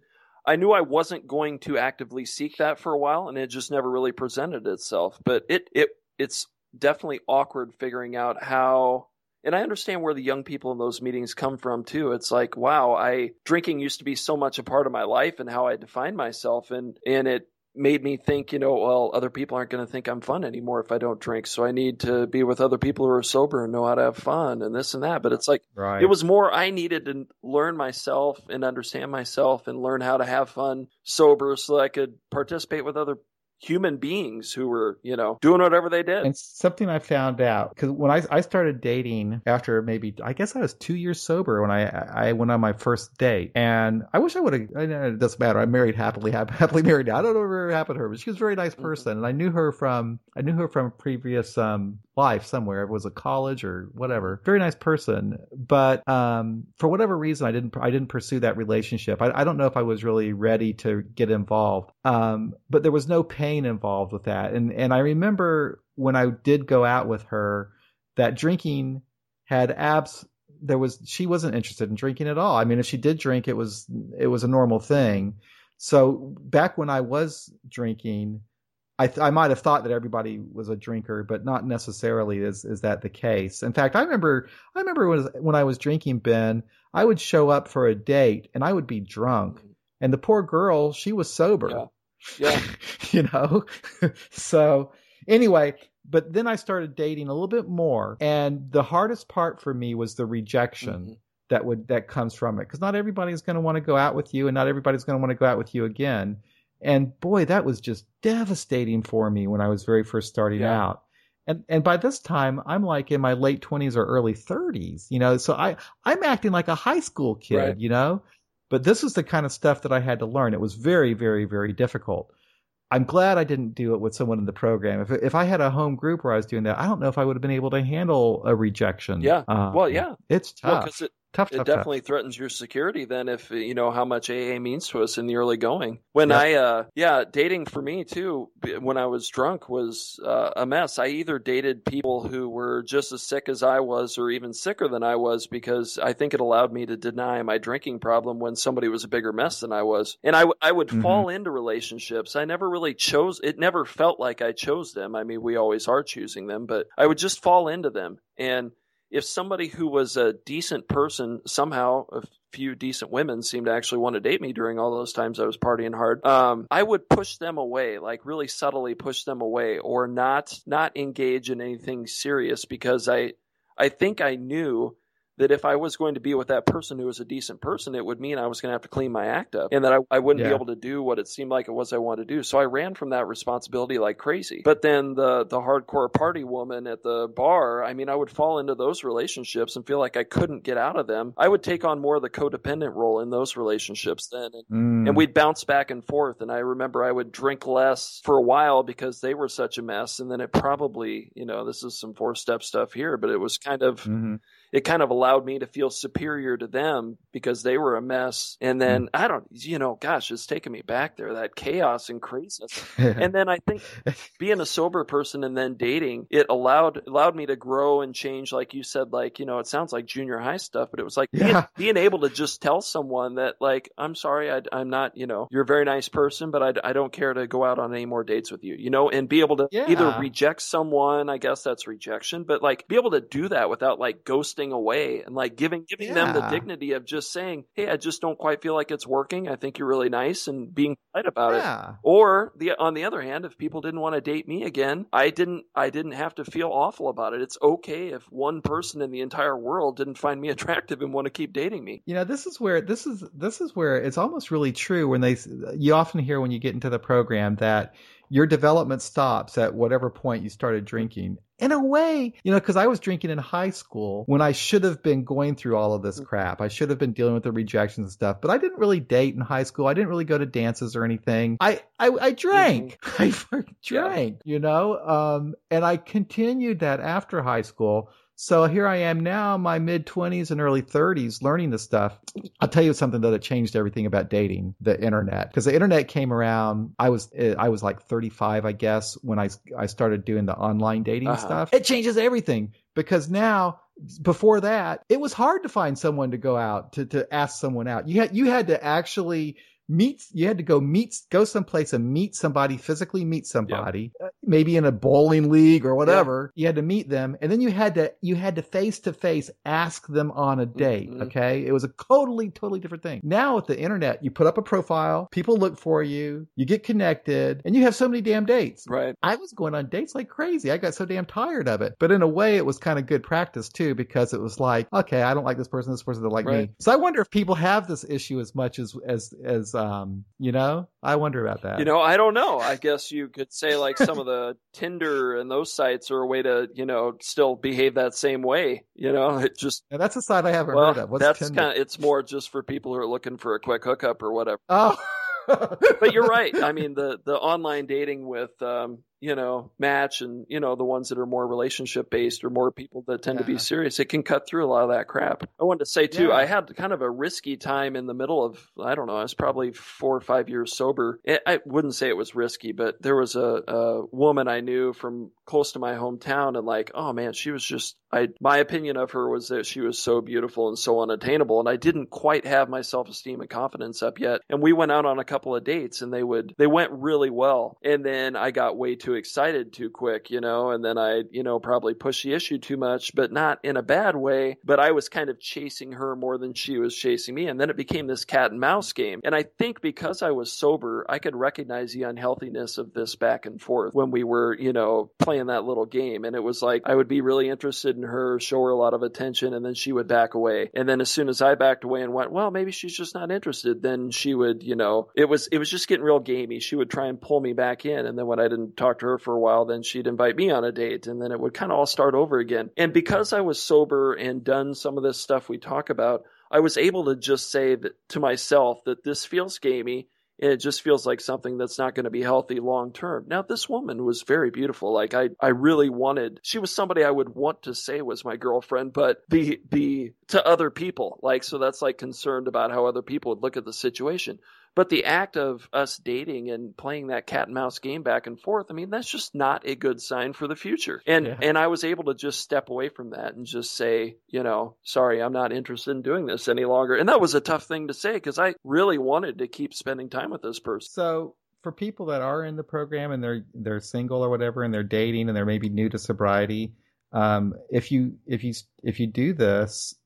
I knew I wasn't going to actively seek that for a while, and it just never really presented itself. But it, it, it's definitely awkward figuring out how. And I understand where the young people in those meetings come from too. It's like, wow, I drinking used to be so much a part of my life and how I defined myself, and and it made me think, you know, well, other people aren't going to think I'm fun anymore if I don't drink. So I need to be with other people who are sober and know how to have fun and this and that. But it's like, right. it was more I needed to learn myself and understand myself and learn how to have fun sober so I could participate with other human beings who were, you know, doing whatever they did. And something I found out because when I, I started dating after maybe I guess I was two years sober when I I went on my first date, and I wish I would have. It doesn't matter. I'm married happily, happily married now. I don't know what happened to her, but she was a very nice mm-hmm. person, and I knew her from I knew her from a previous um life somewhere. It was a college or whatever. Very nice person, but um, for whatever reason, I didn't I didn't pursue that relationship. I, I don't know if I was really ready to get involved. Um, but there was no pain involved with that, and and I remember when I did go out with her, that drinking had abs. There was she wasn't interested in drinking at all. I mean, if she did drink, it was it was a normal thing. So back when I was drinking, I, th- I might have thought that everybody was a drinker, but not necessarily is is that the case. In fact, I remember I remember when when I was drinking, Ben, I would show up for a date and I would be drunk, and the poor girl, she was sober. Yeah, yeah. you know. so anyway, but then I started dating a little bit more, and the hardest part for me was the rejection. Mm-hmm. That would that comes from it because not everybody's going to want to go out with you, and not everybody's going to want to go out with you again. And boy, that was just devastating for me when I was very first starting yeah. out. And and by this time, I'm like in my late 20s or early 30s, you know. So I I'm acting like a high school kid, right. you know. But this is the kind of stuff that I had to learn. It was very, very, very difficult. I'm glad I didn't do it with someone in the program. If if I had a home group where I was doing that, I don't know if I would have been able to handle a rejection. Yeah. Um, well, yeah. It's tough. Well, it, Tough, it definitely tough. threatens your security then if you know how much AA means to us in the early going. When I uh yeah, dating for me too when I was drunk was uh, a mess. I either dated people who were just as sick as I was or even sicker than I was because I think it allowed me to deny my drinking problem when somebody was a bigger mess than I was. And I, w- I would mm-hmm. fall into relationships. I never really chose it never felt like I chose them. I mean, we always are choosing them, but I would just fall into them. And if somebody who was a decent person somehow a few decent women seemed to actually want to date me during all those times I was partying hard um, I would push them away like really subtly push them away or not not engage in anything serious because I I think I knew that if I was going to be with that person who was a decent person, it would mean I was going to have to clean my act up and that I, I wouldn't yeah. be able to do what it seemed like it was I wanted to do. So I ran from that responsibility like crazy. But then the, the hardcore party woman at the bar, I mean, I would fall into those relationships and feel like I couldn't get out of them. I would take on more of the codependent role in those relationships then. And, mm. and we'd bounce back and forth. And I remember I would drink less for a while because they were such a mess. And then it probably, you know, this is some four step stuff here, but it was kind of, mm-hmm it kind of allowed me to feel superior to them because they were a mess. And then mm. I don't, you know, gosh, it's taking me back there, that chaos and craziness. and then I think being a sober person and then dating, it allowed, allowed me to grow and change. Like you said, like, you know, it sounds like junior high stuff, but it was like yeah. being, being, able to just tell someone that like, I'm sorry, I, am not, you know, you're a very nice person, but I, I don't care to go out on any more dates with you, you know, and be able to yeah. either reject someone, I guess that's rejection, but like be able to do that without like ghosting away and like giving giving yeah. them the dignity of just saying, "Hey, I just don't quite feel like it's working. I think you're really nice," and being polite about yeah. it. Or the on the other hand, if people didn't want to date me again, I didn't I didn't have to feel awful about it. It's okay if one person in the entire world didn't find me attractive and want to keep dating me. You know, this is where this is this is where it's almost really true when they you often hear when you get into the program that your development stops at whatever point you started drinking in a way, you know, because I was drinking in high school when I should have been going through all of this mm-hmm. crap. I should have been dealing with the rejections and stuff, but I didn't really date in high school. I didn't really go to dances or anything. I I, I drank. Mm-hmm. I drank, you know, um, and I continued that after high school. So here I am now, my mid 20s and early 30s, learning this stuff. I'll tell you something though that changed everything about dating, the internet. Because the internet came around, I was I was like 35, I guess, when I I started doing the online dating uh-huh. stuff. It changes everything because now before that, it was hard to find someone to go out to to ask someone out. You had you had to actually meet you had to go meet go someplace and meet somebody physically meet somebody uh, maybe in a bowling league or whatever. You had to meet them and then you had to you had to face to face ask them on a date mm-hmm. okay? It was a totally totally different thing. Now with the internet you put up a profile people look for you you get connected and you have so many damn dates. Right. I was going on dates like crazy. I got so damn tired of it. But in a way it was kind of good practice too because it was like okay i don't like this person this person doesn't like right. me so i wonder if people have this issue as much as as as um, you know, I wonder about that. You know, I don't know. I guess you could say like some of the Tinder and those sites are a way to, you know, still behave that same way. You know, it just that's a site I haven't well, heard of. What's that's kind of it's more just for people who are looking for a quick hookup or whatever. Oh. but you're right. I mean, the the online dating with um, you know, match and, you know, the ones that are more relationship based or more people that tend yeah. to be serious, it can cut through a lot of that crap. I wanted to say too, yeah. I had kind of a risky time in the middle of, I don't know, I was probably four or five years sober. It, I wouldn't say it was risky, but there was a, a woman I knew from close to my hometown and like, oh man, she was just, I, my opinion of her was that she was so beautiful and so unattainable. And I didn't quite have my self esteem and confidence up yet. And we went out on a couple of dates and they would, they went really well. And then I got way too too excited too quick, you know, and then I, you know, probably push the issue too much, but not in a bad way. But I was kind of chasing her more than she was chasing me. And then it became this cat and mouse game. And I think because I was sober, I could recognize the unhealthiness of this back and forth when we were, you know, playing that little game. And it was like I would be really interested in her, show her a lot of attention, and then she would back away. And then as soon as I backed away and went, well, maybe she's just not interested, then she would, you know, it was it was just getting real gamey. She would try and pull me back in. And then when I didn't talk her for a while, then she'd invite me on a date and then it would kind of all start over again. And because I was sober and done some of this stuff we talk about, I was able to just say that to myself that this feels gamey and it just feels like something that's not going to be healthy long term. Now, this woman was very beautiful. Like I, I really wanted. She was somebody I would want to say was my girlfriend, but the the to other people, like so that's like concerned about how other people would look at the situation. But the act of us dating and playing that cat and mouse game back and forth, I mean, that's just not a good sign for the future. And yeah. and I was able to just step away from that and just say, you know, sorry, I'm not interested in doing this any longer. And that was a tough thing to say because I really wanted to keep spending time with this person. So for people that are in the program and they're they're single or whatever and they're dating and they're maybe new to sobriety, um, if you if you if you do this,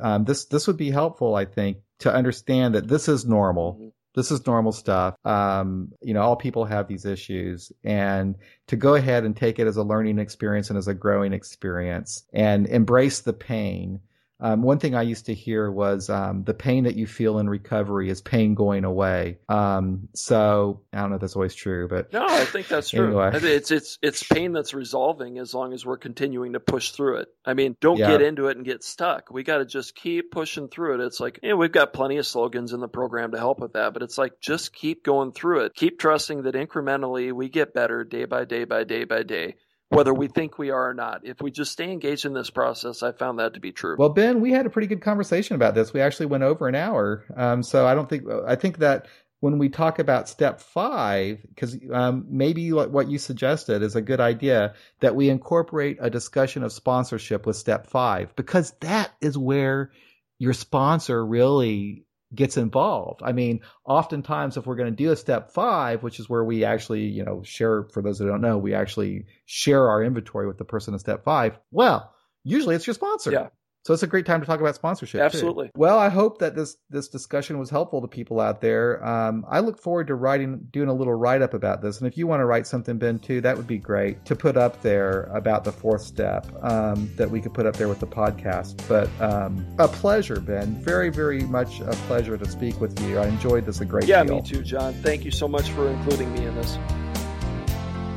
um, this this would be helpful, I think, to understand that this is normal. Mm-hmm this is normal stuff. Um, you know, all people have these issues and to go ahead and take it as a learning experience and as a growing experience and embrace the pain um, one thing I used to hear was um, the pain that you feel in recovery is pain going away. Um, so I don't know if that's always true, but no, I think that's true. Anyway. It's it's it's pain that's resolving as long as we're continuing to push through it. I mean, don't yeah. get into it and get stuck. We got to just keep pushing through it. It's like you know, we've got plenty of slogans in the program to help with that, but it's like just keep going through it. Keep trusting that incrementally we get better day by day by day by day whether we think we are or not. If we just stay engaged in this process, I found that to be true. Well, Ben, we had a pretty good conversation about this. We actually went over an hour. Um, so I don't think, I think that when we talk about step five, because um, maybe what you suggested is a good idea that we incorporate a discussion of sponsorship with step five, because that is where your sponsor really gets involved. I mean, oftentimes if we're going to do a step five, which is where we actually, you know, share, for those that don't know, we actually share our inventory with the person in step five. Well, usually it's your sponsor. Yeah. So it's a great time to talk about sponsorship. Absolutely. Too. Well, I hope that this this discussion was helpful to people out there. Um, I look forward to writing, doing a little write up about this. And if you want to write something, Ben, too, that would be great to put up there about the fourth step um, that we could put up there with the podcast. But um, a pleasure, Ben. Very, very much a pleasure to speak with you. I enjoyed this a great yeah, deal. Yeah, me too, John. Thank you so much for including me in this.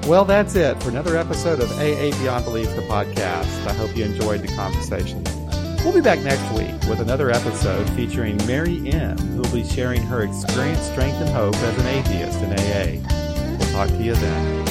Well, that's it for another episode of AA Beyond Belief, the podcast. I hope you enjoyed the conversation. We'll be back next week with another episode featuring Mary M., who will be sharing her experience, strength, and hope as an atheist in AA. We'll talk to you then.